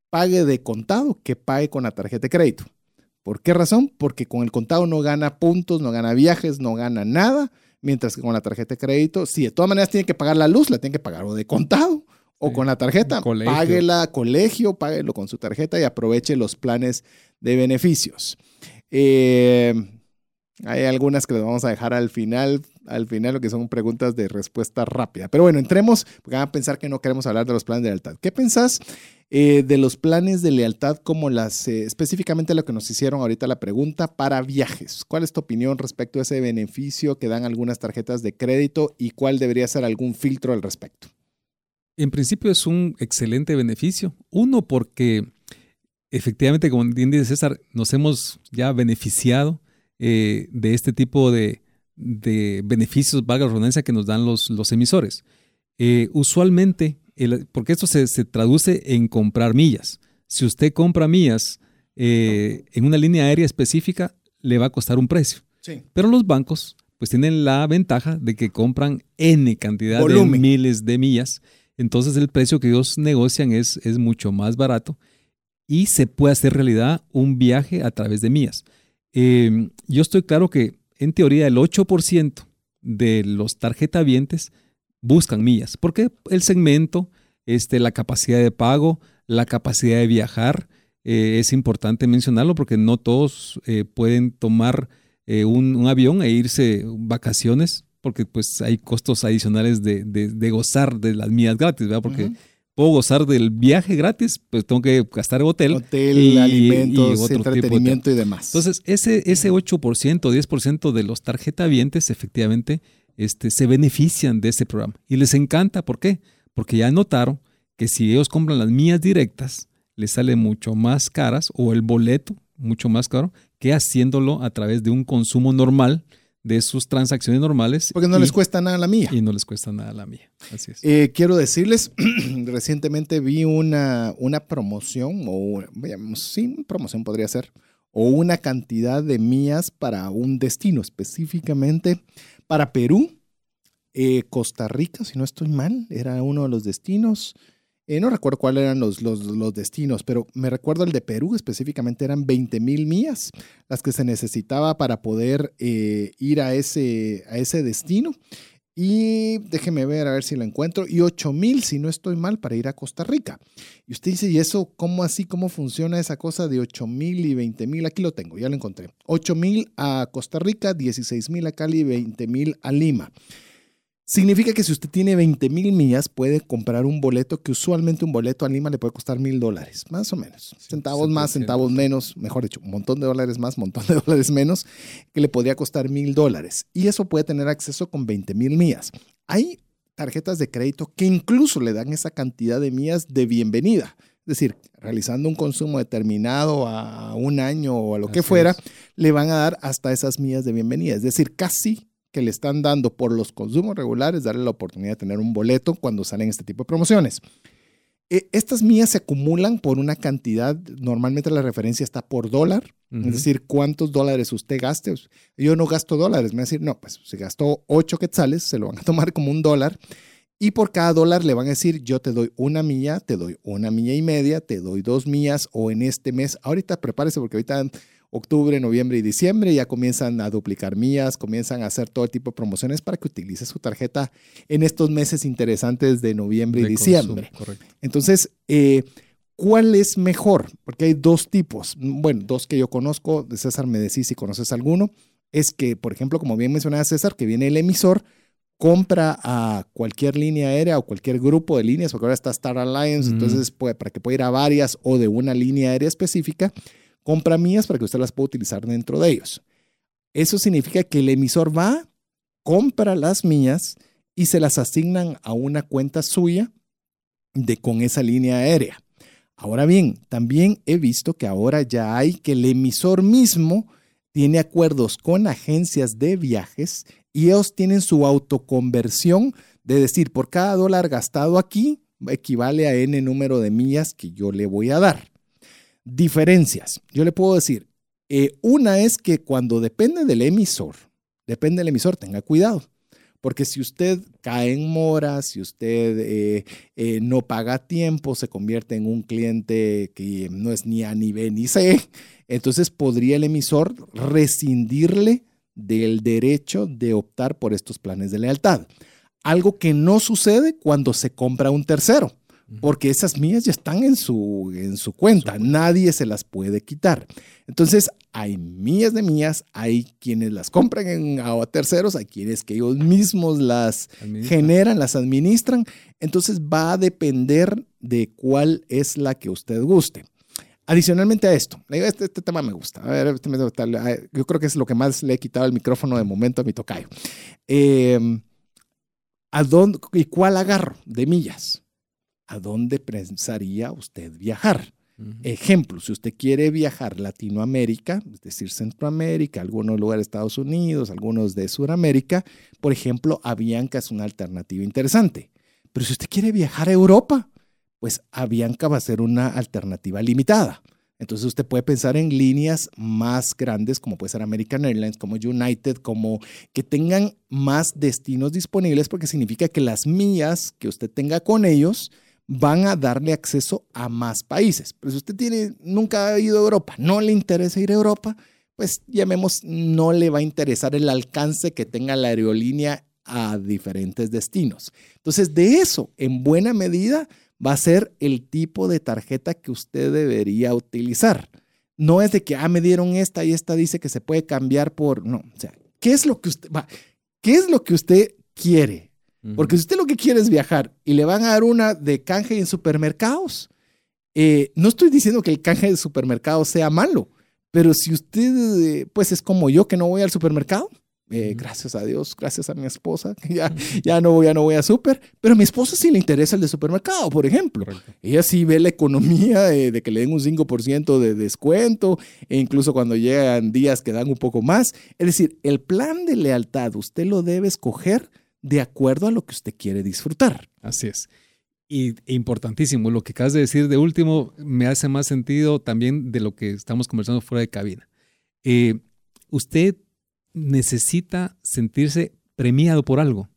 pague de contado que pague con la tarjeta de crédito. ¿Por qué razón? Porque con el contado no gana puntos, no gana viajes, no gana nada, mientras que con la tarjeta de crédito, sí, de todas maneras tiene que pagar la luz, la tiene que pagar o de contado o con la tarjeta. Colegio. Páguela colegio, páguelo con su tarjeta y aproveche los planes de beneficios. Eh, hay algunas que les vamos a dejar al final, al final, lo que son preguntas de respuesta rápida. Pero bueno, entremos, porque van a pensar que no queremos hablar de los planes de lealtad. ¿Qué pensás eh, de los planes de lealtad como las, eh, específicamente lo que nos hicieron ahorita la pregunta para viajes? ¿Cuál es tu opinión respecto a ese beneficio que dan algunas tarjetas de crédito y cuál debería ser algún filtro al respecto? En principio es un excelente beneficio. Uno, porque efectivamente, como bien dice César, nos hemos ya beneficiado eh, de este tipo de, de beneficios, valga la redundancia, que nos dan los, los emisores. Eh, usualmente, el- porque esto se, se traduce en comprar millas. Si usted compra millas eh, en una línea aérea específica, le va a costar un precio. Sí. Pero los bancos pues tienen la ventaja de que compran N cantidad Volumen. de miles de millas. Entonces el precio que ellos negocian es, es mucho más barato y se puede hacer realidad un viaje a través de millas. Eh, yo estoy claro que en teoría el 8% de los tarjetavientes buscan millas, porque el segmento, este, la capacidad de pago, la capacidad de viajar, eh, es importante mencionarlo porque no todos eh, pueden tomar eh, un, avión e irse vacaciones porque pues hay costos adicionales de, de- de gozar de las millas gratis, ¿verdad? Porque. Puedo gozar del viaje gratis, pues tengo que gastar hotel. Hotel, y- alimentos, y tipo de entretenimiento y demás. Entonces, ese, ese 8%, 10% de los tarjetavientes efectivamente este, se benefician de ese programa. Y les encanta, ¿por qué? Porque ya notaron que si ellos compran las mías directas, les sale mucho más caras o el boleto mucho más caro que haciéndolo a través de un consumo normal de sus transacciones normales. porque no y- les cuesta nada la mía. Y no les cuesta nada la mía. Así es. Eh, quiero decirles, recientemente vi una, una promoción, o veamos, sí, una promoción podría ser, o una cantidad de millas para un destino, específicamente para Perú, eh, Costa Rica, si no estoy mal, era uno de los destinos. Eh, no recuerdo cuáles eran los, destinos, pero me recuerdo el de Perú, específicamente eran 20 mil millas las que se necesitaba para poder eh, ir a ese, destino. Y déjeme ver a ver si lo encuentro. Y 8 mil, si no estoy mal, para ir a Costa Rica. Y usted dice, ¿y eso cómo así? ¿Cómo funciona esa cosa de 8 mil y 20 mil? Aquí lo tengo, ya lo encontré. 8 mil a Costa Rica, 16 mil a Cali y 20 mil a Lima. Significa que si usted tiene 20 mil millas, puede comprar un boleto que usualmente un boleto a Lima le puede costar mil dólares, más o menos. Centavos más, 100%. centavos menos, mejor dicho, un montón de dólares más, un montón de dólares menos, que le podría costar mil dólares. Y eso puede tener acceso con 20 mil millas. Hay tarjetas de crédito que incluso le dan esa cantidad de millas de bienvenida. Es decir, realizando un consumo determinado a un año o a lo que fuera, es. le van a dar hasta esas millas de bienvenida. Es decir, casi que le están dando por los consumos regulares, darle la oportunidad de tener un boleto cuando salen este tipo de promociones. Eh, estas millas se acumulan por una cantidad, normalmente la referencia está por dólar, es decir, cuántos dólares usted gaste. Yo no gasto dólares, me va a decir, no, pues si gastó 8 quetzales, se lo van a tomar como un dólar. Y por cada dólar le van a decir, yo te doy una milla, te doy una milla y media, te doy dos millas, o en este mes, ahorita prepárese porque ahorita octubre, noviembre y diciembre ya comienzan a duplicar millas, comienzan a hacer todo tipo de promociones para que utilice su tarjeta en estos meses interesantes de noviembre y diciembre. consumo, correcto. Entonces, eh, ¿cuál es mejor? Porque hay dos tipos. Bueno, dos que yo conozco. De César me decís si conoces alguno. Es que, por ejemplo, como bien mencionaba César, que viene el emisor, compra a cualquier línea aérea o cualquier grupo de líneas, porque ahora está Star Alliance, entonces puede, para que pueda ir a varias o de una línea aérea específica, compra mías para que usted las pueda utilizar dentro de ellos. Eso significa que el emisor va, compra las mías y se las asignan a una cuenta suya de con esa línea aérea. Ahora bien, también he visto que ahora ya hay que el emisor mismo tiene acuerdos con agencias de viajes y ellos tienen su autoconversión de decir, por cada dólar gastado aquí equivale a N número de millas que yo le voy a dar. Diferencias. Yo le puedo decir, eh, una es que cuando depende del emisor, depende del emisor, tenga cuidado, Porque si usted cae en mora, si usted eh, eh, no paga tiempo, se convierte en un cliente que no es ni A, ni B, ni C, entonces podría el emisor rescindirle del derecho de optar por estos planes de lealtad. Algo que no sucede cuando se compra un tercero porque esas mías ya están en su, en su cuenta, nadie se las puede quitar. Entonces, hay mías de mías, hay quienes las compran en, a terceros, hay quienes que ellos mismos las generan, las administran. Entonces, va a depender de cuál es la que usted guste. Adicionalmente a esto, este, este tema me gusta. A ver, este yo creo que es lo que más le he quitado el micrófono de momento a mi tocayo. Em, ¿a dónde, ¿Y cuál agarro de millas? ¿A dónde pensaría usted viajar? Ejemplo, si usted quiere viajar Latinoamérica, es decir, Centroamérica, algunos lugares de Estados Unidos, algunos de Sudamérica, por ejemplo, Avianca es una alternativa interesante. Pero si usted quiere viajar a Europa, pues Avianca va a ser una alternativa limitada. Entonces usted puede pensar en líneas más grandes como puede ser American Airlines, como United, como que tengan más destinos disponibles porque significa que las mías que usted tenga con ellos van a darle acceso a más países. Pero si usted tiene, nunca ha ido a Europa, no le interesa ir a Europa, pues llamemos, no le va a interesar el alcance que tenga la aerolínea a diferentes destinos. Entonces, de eso, en buena medida, va a ser el tipo de tarjeta que usted debería utilizar. No es de que, ah, me dieron esta y esta dice que se puede cambiar por, no, o sea, ¿qué es lo que usted, va, qué es lo que usted quiere? Porque si usted lo que quiere es viajar y le van a dar una de canje en supermercados, eh, no estoy diciendo que el canje de supermercados sea malo, pero si usted, eh, pues es como yo que no voy al supermercado, eh, gracias a Dios, gracias a mi esposa, ya, ya, no, ya no voy a super, pero a mi esposa sí le interesa el de supermercado, por ejemplo. Ella sí ve la economía de, que le den un 5% de descuento, e incluso cuando llegan días que dan un poco más. Es decir, el plan de lealtad usted lo debe escoger de acuerdo a lo que usted quiere disfrutar. Así es. Y importantísimo, lo que acabas de decir de último me hace más sentido también de lo que estamos conversando fuera de cabina. Eh, usted necesita sentirse premiado por algo,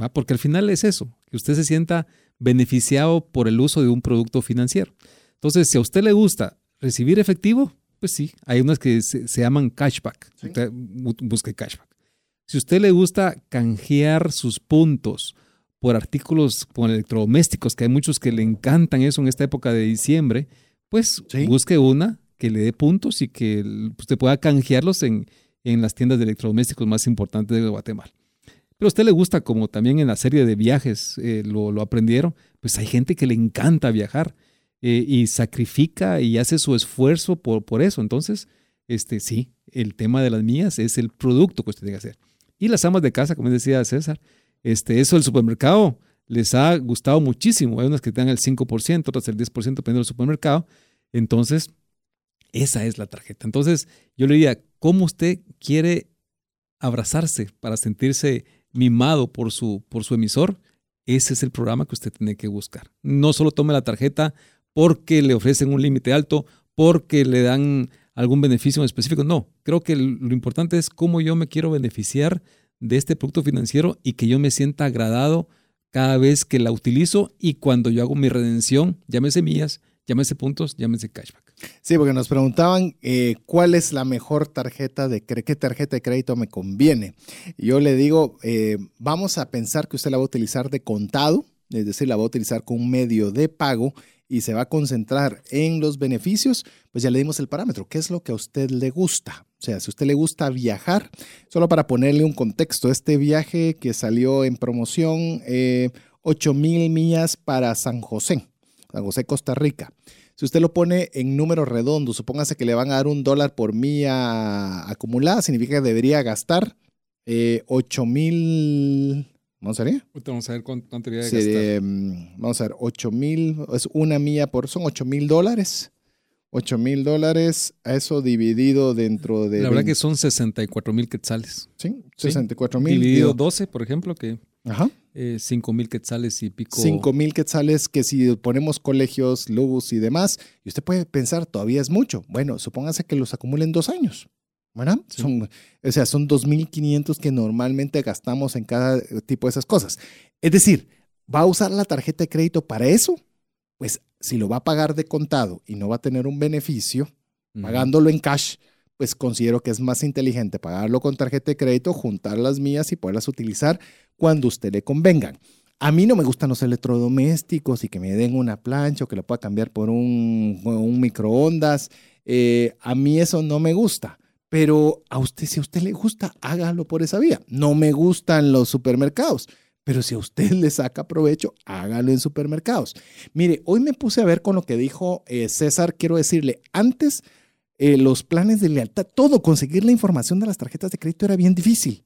¿va? porque al final es eso, que usted se sienta beneficiado por el uso de un producto financiero. Entonces, si a usted le gusta recibir efectivo, pues sí, hay unas que se, llaman cashback. busque cashback. Si a usted le gusta canjear sus puntos por artículos con electrodomésticos, que hay muchos que le encantan eso en esta época de diciembre, pues busque una que le dé puntos y que usted pueda canjearlos en, en las tiendas de electrodomésticos más importantes de Guatemala. Pero a usted le gusta, como también en la serie de viajes eh, lo, lo, aprendieron, pues hay gente que le encanta viajar eh, y sacrifica y hace su esfuerzo por, por eso. Entonces, este, sí, el tema de las mías es el producto que usted tiene que hacer. Y las amas de casa, como decía César, este, eso del supermercado les ha gustado muchísimo. Hay unas que te dan el 5%, otras el 10% dependiendo del supermercado. Entonces, esa es la tarjeta. Entonces, yo le diría, ¿cómo usted quiere abrazarse para sentirse mimado por su, por su emisor? Ese es el programa que usted tiene que buscar. No solo tome la tarjeta porque le ofrecen un límite alto, porque le dan algún beneficio en específico. No, creo que lo importante es cómo yo me quiero beneficiar de este producto financiero y que yo me sienta agradado cada vez que la utilizo y cuando yo hago mi redención, llámese millas, llámese puntos, llámese cashback. Sí, porque nos preguntaban eh, cuál es la mejor tarjeta de qué tarjeta de crédito me conviene. Yo le digo, eh, vamos a pensar que usted la va a utilizar de contado, es decir, la va a utilizar con un medio de pago y se va a concentrar en los beneficios, pues ya le dimos el parámetro. ¿Qué es lo que a usted le gusta? O sea, si a usted le gusta viajar, solo para ponerle un contexto, este viaje que salió en promoción, eh, 8 mil millas para San José, San José, Costa Rica. Si usted lo pone en números redondos, supóngase que le van a dar un dólar por milla acumulada, significa que debería gastar eh, 8 mil ¿Vamos a ver? Vamos a ver cuánto debería gastar. Mm, vamos a ver, 8 mil, es una milla por, son 8 mil dólares. 8 mil dólares, eso dividido dentro de... La verdad que son 64 mil quetzales. Sí, 64 mil. Dividido 12, por ejemplo, que... Ajá. Eh, 5 mil quetzales y pico. 5 mil quetzales que si ponemos colegios, luz y demás, y usted puede pensar, todavía es mucho. Bueno, supóngase que los acumulen dos años. ¿Verdad? Son, o sea, son 2.500 que normalmente gastamos en cada tipo de esas cosas. Es decir, ¿va a usar la tarjeta de crédito para eso? Pues si lo va a pagar de contado y no va a tener un beneficio, pagándolo en cash, pues considero que es más inteligente pagarlo con tarjeta de crédito, juntar las mías y poderlas utilizar cuando usted le convengan. A mí no me gustan los electrodomésticos y que me den una plancha o que lo pueda cambiar por un, un microondas. Eh, a mí eso no me gusta. Pero a usted, si a usted le gusta, hágalo por esa vía. No me gustan los supermercados. Pero si a usted le saca provecho, hágalo en supermercados. Mire, hoy me puse a ver con lo que dijo eh, César. Quiero decirle, antes eh, los planes de lealtad, todo, conseguir la información de las tarjetas de crédito era bien difícil.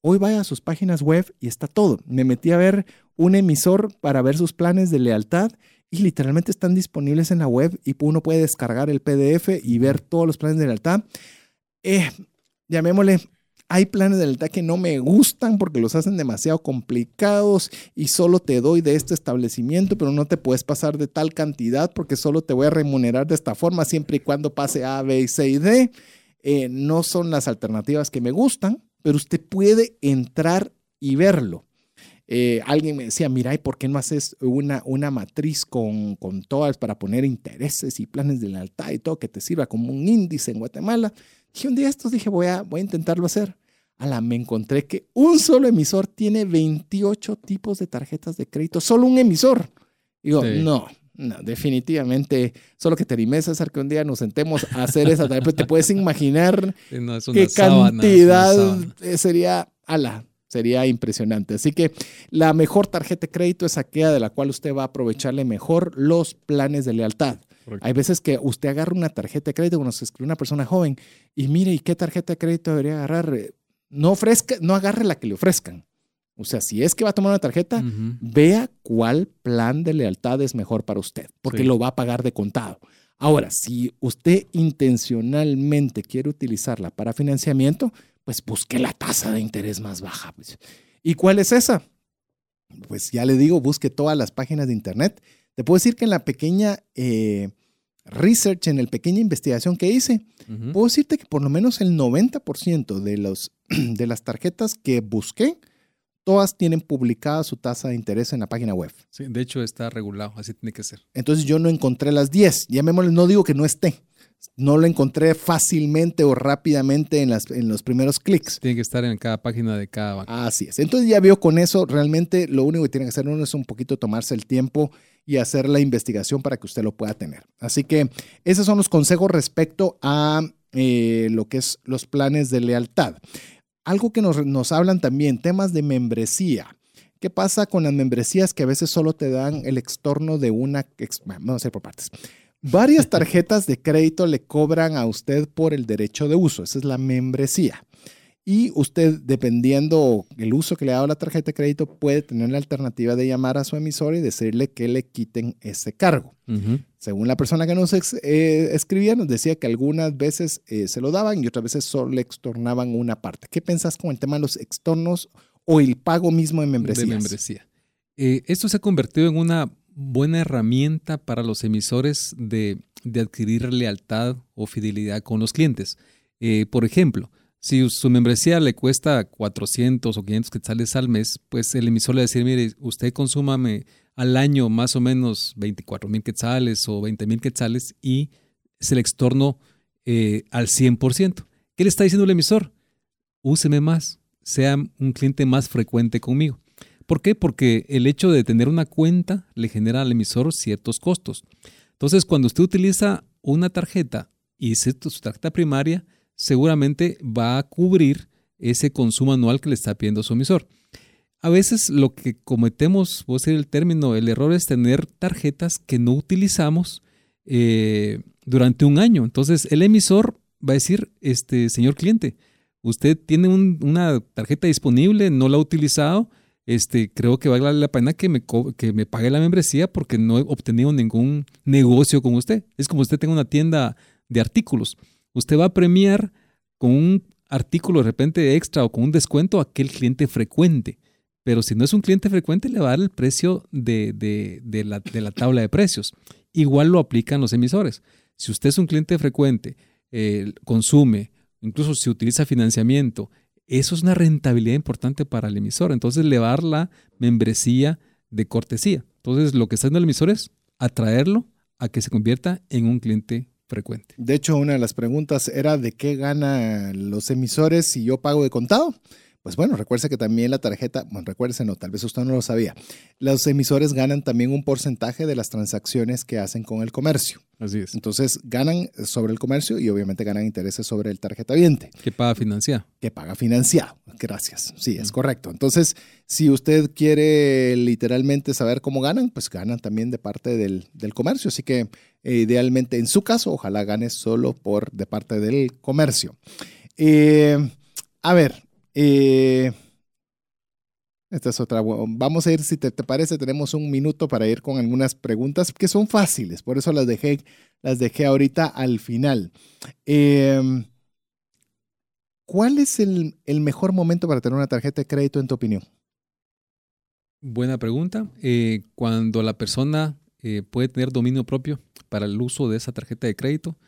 Hoy vaya a sus páginas web y está todo. Me metí a ver un emisor para ver sus planes de lealtad y literalmente están disponibles en la web y uno puede descargar el PDF y ver todos los planes de lealtad. Eh, llamémosle, hay planes de lealtad que no me gustan porque los hacen demasiado complicados y solo te doy de este establecimiento, pero no te puedes pasar de tal cantidad porque solo te voy a remunerar de esta forma siempre y cuando pase A, B, C y D. Eh, no son las alternativas que me gustan pero usted puede entrar y verlo. Eh, alguien me decía, mira, ¿y por qué no haces una, una matriz con, con todas para poner intereses y planes de lealtad y todo que te sirva como un índice en Guatemala? Dije un día estos, dije, voy a, voy a intentarlo hacer. la me encontré que un solo emisor tiene 28 tipos de tarjetas de crédito, solo un emisor. Digo, no, no, definitivamente, solo que te animes, César, que un día nos sentemos a hacer esa tarea, te puedes imaginar qué cantidad eh, sería, ala, sería impresionante. Así que la mejor tarjeta de crédito es aquella de la cual usted va a aprovecharle mejor los planes de lealtad. Hay veces que usted agarra una tarjeta de crédito cuando se escribe una persona joven y mire, ¿y qué tarjeta de crédito debería agarrar? No ofrezca, no agarre la que le ofrezcan. O sea, si es que va a tomar una tarjeta, vea cuál plan de lealtad es mejor para usted, porque lo va a pagar de contado. Ahora, si usted intencionalmente quiere utilizarla para financiamiento, pues busque la tasa de interés más baja. Pues. ¿Y cuál es esa? Pues ya le digo, busque todas las páginas de internet. Te puedo decir que en la pequeña eh, research, en la pequeña investigación que hice, puedo decirte que por lo menos el 90% de, los, de las tarjetas que busqué, todas tienen publicada su tasa de interés en la página web. Sí, de hecho está regulado, así tiene que ser. Entonces yo no encontré las 10. Llamémosle, no digo que no esté. No lo encontré fácilmente o rápidamente en, las, en los primeros clics. Tiene que estar en cada página de cada banco. Así es. Entonces ya vio con eso, realmente lo único que tiene que hacer uno es un poquito tomarse el tiempo y hacer la investigación para que usted lo pueda tener. Así que esos son los consejos respecto a eh, lo que es los planes de lealtad. Algo que nos, hablan también, temas de membresía. ¿Qué pasa con las membresías que a veces solo te dan el extorno de una... Vamos a hacer por partes. Varias tarjetas de crédito le cobran a usted por el derecho de uso. Esa es la membresía. Y usted, dependiendo el uso que le ha dado la tarjeta de crédito, puede tener la alternativa de llamar a su emisor y decirle que le quiten ese cargo. Según la persona que nos eh, escribía, nos decía que algunas veces eh, se lo daban y otras veces solo le extornaban una parte. ¿Qué pensás con el tema de los extornos o el pago mismo de membresías? De membresía. Eh, esto se ha convertido en una buena herramienta para los emisores de, adquirir lealtad o fidelidad con los clientes. por ejemplo, si su membresía le cuesta 400 o 500 quetzales al mes, pues el emisor le va a decir, mire, usted consúmame al año más o menos 24 mil quetzales o 20 mil quetzales y se le extorno eh, al 100%. ¿Qué le está diciendo el emisor? Úseme más, sea un cliente más frecuente conmigo. ¿Por qué? Porque el hecho de tener una cuenta le genera al emisor ciertos costos. Entonces, cuando usted utiliza una tarjeta y su tarjeta primaria, seguramente va a cubrir ese consumo anual que le está pidiendo su emisor. A veces lo que cometemos, voy a decir el término, el error es tener tarjetas que no utilizamos eh, durante un año. Entonces el emisor va a decir, este señor cliente, usted tiene una tarjeta disponible, no la ha utilizado, este, creo que vale la pena que me, que me pague la membresía porque no he obtenido ningún negocio con usted. Es como usted tenga una tienda de artículos usted va a premiar con un artículo de repente extra o con un descuento a aquel cliente frecuente. Pero si no es un cliente frecuente, le va a dar el precio de, la, tabla de precios. Igual lo aplican los emisores. Si usted es un cliente frecuente, eh, consume incluso si utiliza financiamiento, eso es una rentabilidad importante para el emisor. Entonces le va a dar la membresía de cortesía. Entonces lo que está haciendo el emisor es atraerlo a que se convierta en un cliente frecuente. De hecho, una de las preguntas era de qué ganan los emisores si yo pago de contado. Pues bueno, recuerde que también la tarjeta, bueno, recuérdese, no, tal vez usted no lo sabía. Los emisores ganan también un porcentaje de las transacciones que hacen con el comercio. Así es. Entonces ganan sobre el comercio y obviamente ganan intereses sobre el tarjeta viente. Que paga financiado. Que paga financiado. Gracias. Sí, es correcto. Entonces, si usted quiere literalmente saber cómo ganan, pues ganan también de parte del, del comercio. Así que eh, idealmente en su caso, ojalá gane solo por de parte del comercio. Eh, a ver, eh, esta es otra. Vamos a ir, si te, parece, tenemos un minuto para ir con algunas preguntas que son fáciles, por eso las dejé, las dejé ahorita al final. Em, ¿Cuál es el, mejor momento para tener una tarjeta de crédito en tu opinión? Buena pregunta. Eh, cuando la persona eh, puede tener dominio propio para el uso de esa tarjeta de crédito,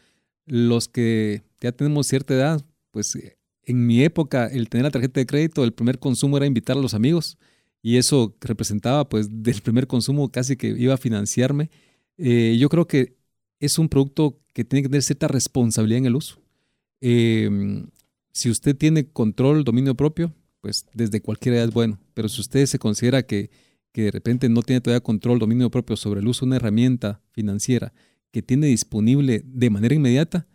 los que ya tenemos cierta edad, pues en mi época, el tener la tarjeta de crédito, el primer consumo era invitar a los amigos y eso representaba, pues, del primer consumo casi que iba a financiarme. Eh, yo creo que es un producto que tiene que tener cierta responsabilidad en el uso. Em, si usted tiene control, dominio propio, pues desde cualquier edad es bueno. Pero si usted se considera que, que de repente no tiene todavía control, dominio propio sobre el uso de una herramienta financiera que tiene disponible de manera inmediata,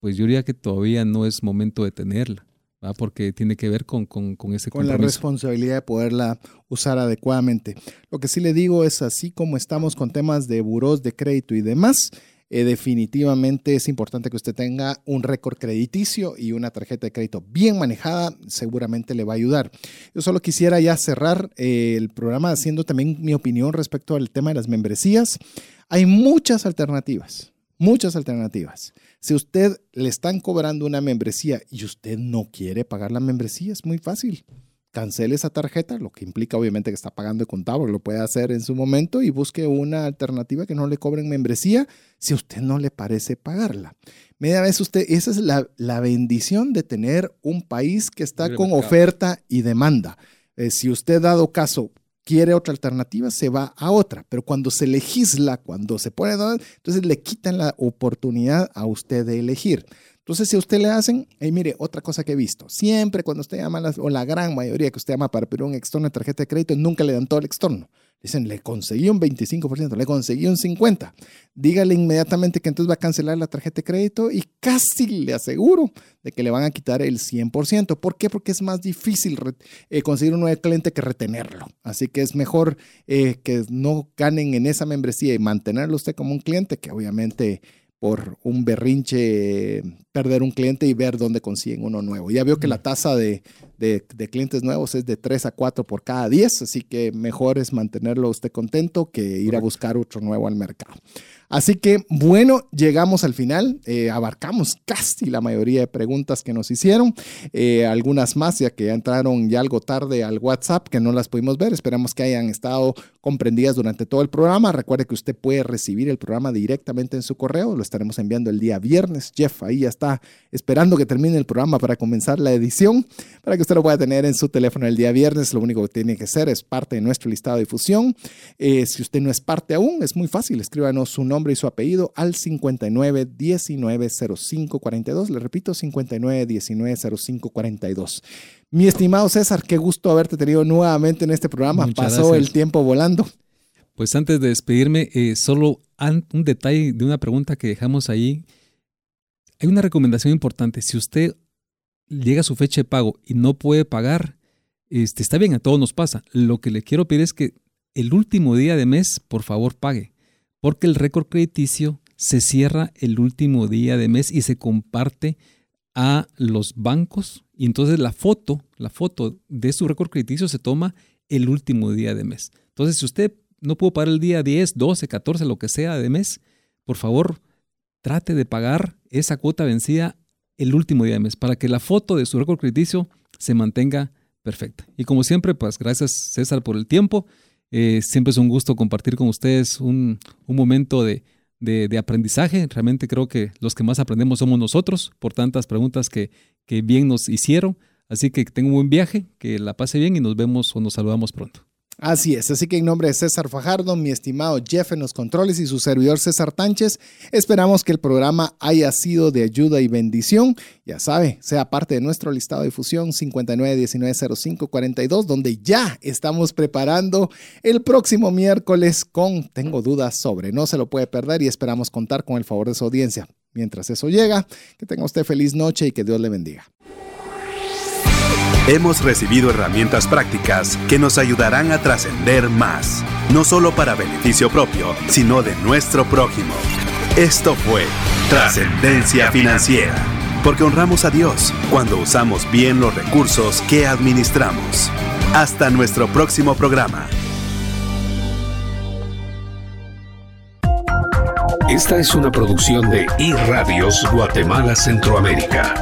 pues yo diría que todavía no es momento de tenerla porque tiene que ver con, con, con ese Con la responsabilidad de poderla usar adecuadamente. Lo que sí le digo es, así como estamos con temas de buros de crédito y demás, eh, definitivamente es importante que usted tenga un récord crediticio y una tarjeta de crédito bien manejada, seguramente le va a ayudar. Yo solo quisiera ya cerrar eh, el programa haciendo también mi opinión respecto al tema de las membresías. Hay muchas alternativas, muchas alternativas. Si usted le están cobrando una membresía y usted no quiere pagar la membresía, es muy fácil. Cancele esa tarjeta, lo que implica obviamente que está pagando de contado, lo puede hacer en su momento y busque una alternativa que no le cobren membresía si a usted no le parece pagarla. Media vez usted, esa es la, bendición de tener un país que está con oferta y demanda. Eh, si usted dado caso quiere otra alternativa, se va a otra. Pero cuando se legisla, cuando se pone, entonces le quitan la oportunidad a usted de elegir. Entonces, si a usted le hacen, hey, mire, otra cosa que he visto, siempre cuando usted llama, o la gran mayoría que usted llama para pedir un extorno de tarjeta de crédito, nunca le dan todo el extorno. Dicen, le conseguí un 25%, le conseguí un 50%. Dígale inmediatamente que entonces va a cancelar la tarjeta de crédito y casi le aseguro de que le van a quitar el 100%. ¿Por qué? Porque es más difícil eh, conseguir un nuevo cliente que retenerlo. Así que es mejor eh, que no ganen en esa membresía y mantenerlo usted como un cliente que obviamente por un berrinche perder un cliente y ver dónde consiguen uno nuevo. Ya veo que la tasa de, de, clientes nuevos es de 3 a 4 por cada 10, así que mejor es mantenerlo usted contento que ir a buscar otro nuevo al mercado. Así que bueno, llegamos al final, eh, abarcamos casi la mayoría de preguntas que nos hicieron, eh, algunas más ya que entraron ya algo tarde al WhatsApp que no las pudimos ver, esperamos que hayan estado comprendidas durante todo el programa. Recuerde que usted puede recibir el programa directamente en su correo, lo estaremos enviando el día viernes. Jeff ahí ya está esperando que termine el programa para comenzar la edición, para que usted lo pueda tener en su teléfono el día viernes. Lo único que tiene que hacer es parte de nuestro listado de difusión. Eh, si usted no es parte aún, es muy fácil, escríbanos su nombre y su apellido al 59 19 05 42. Le repito, 59 19 05 42. Mi estimado César, qué gusto haberte tenido nuevamente en este programa. Pasó el tiempo volando. Pues antes de despedirme, eh, solo un detalle de una pregunta que dejamos ahí. Hay una recomendación importante. Si usted llega a su fecha de pago y no puede pagar, este, está bien, a todos nos pasa. Lo que le quiero pedir es que el último día de mes, por favor, pague porque el récord crediticio se cierra el último día de mes y se comparte a los bancos y entonces la foto, la foto de su récord crediticio se toma el último día de mes. Entonces, si usted no pudo pagar el día 10, 12, 14, lo que sea de mes, por favor, trate de pagar esa cuota vencida el último día de mes para que la foto de su récord crediticio se mantenga perfecta. Y como siempre, pues gracias César por el tiempo. Eh, siempre es un gusto compartir con ustedes un, momento de, de, aprendizaje. Realmente creo que los que más aprendemos somos nosotros por tantas preguntas que, que bien nos hicieron. Así que tengo un buen viaje, que la pase bien y nos vemos o nos saludamos pronto. Así es, así que en nombre de César Fajardo, mi estimado Jeff en los controles y su servidor César Tánchez, esperamos que el programa haya sido de ayuda y bendición. Ya sabe, sea parte de nuestro listado de difusión 59190542, donde ya estamos preparando el próximo miércoles con Tengo dudas sobre. No se lo puede perder y esperamos contar con el favor de su audiencia. Mientras eso llega, que tenga usted feliz noche y que Dios le bendiga. Hemos recibido herramientas prácticas que nos ayudarán a trascender más, no solo para beneficio propio, sino de nuestro prójimo. Esto fue Trascendencia Financiera, porque honramos a Dios cuando usamos bien los recursos que administramos. Hasta nuestro próximo programa. Esta es una producción de iRadios Guatemala Centroamérica.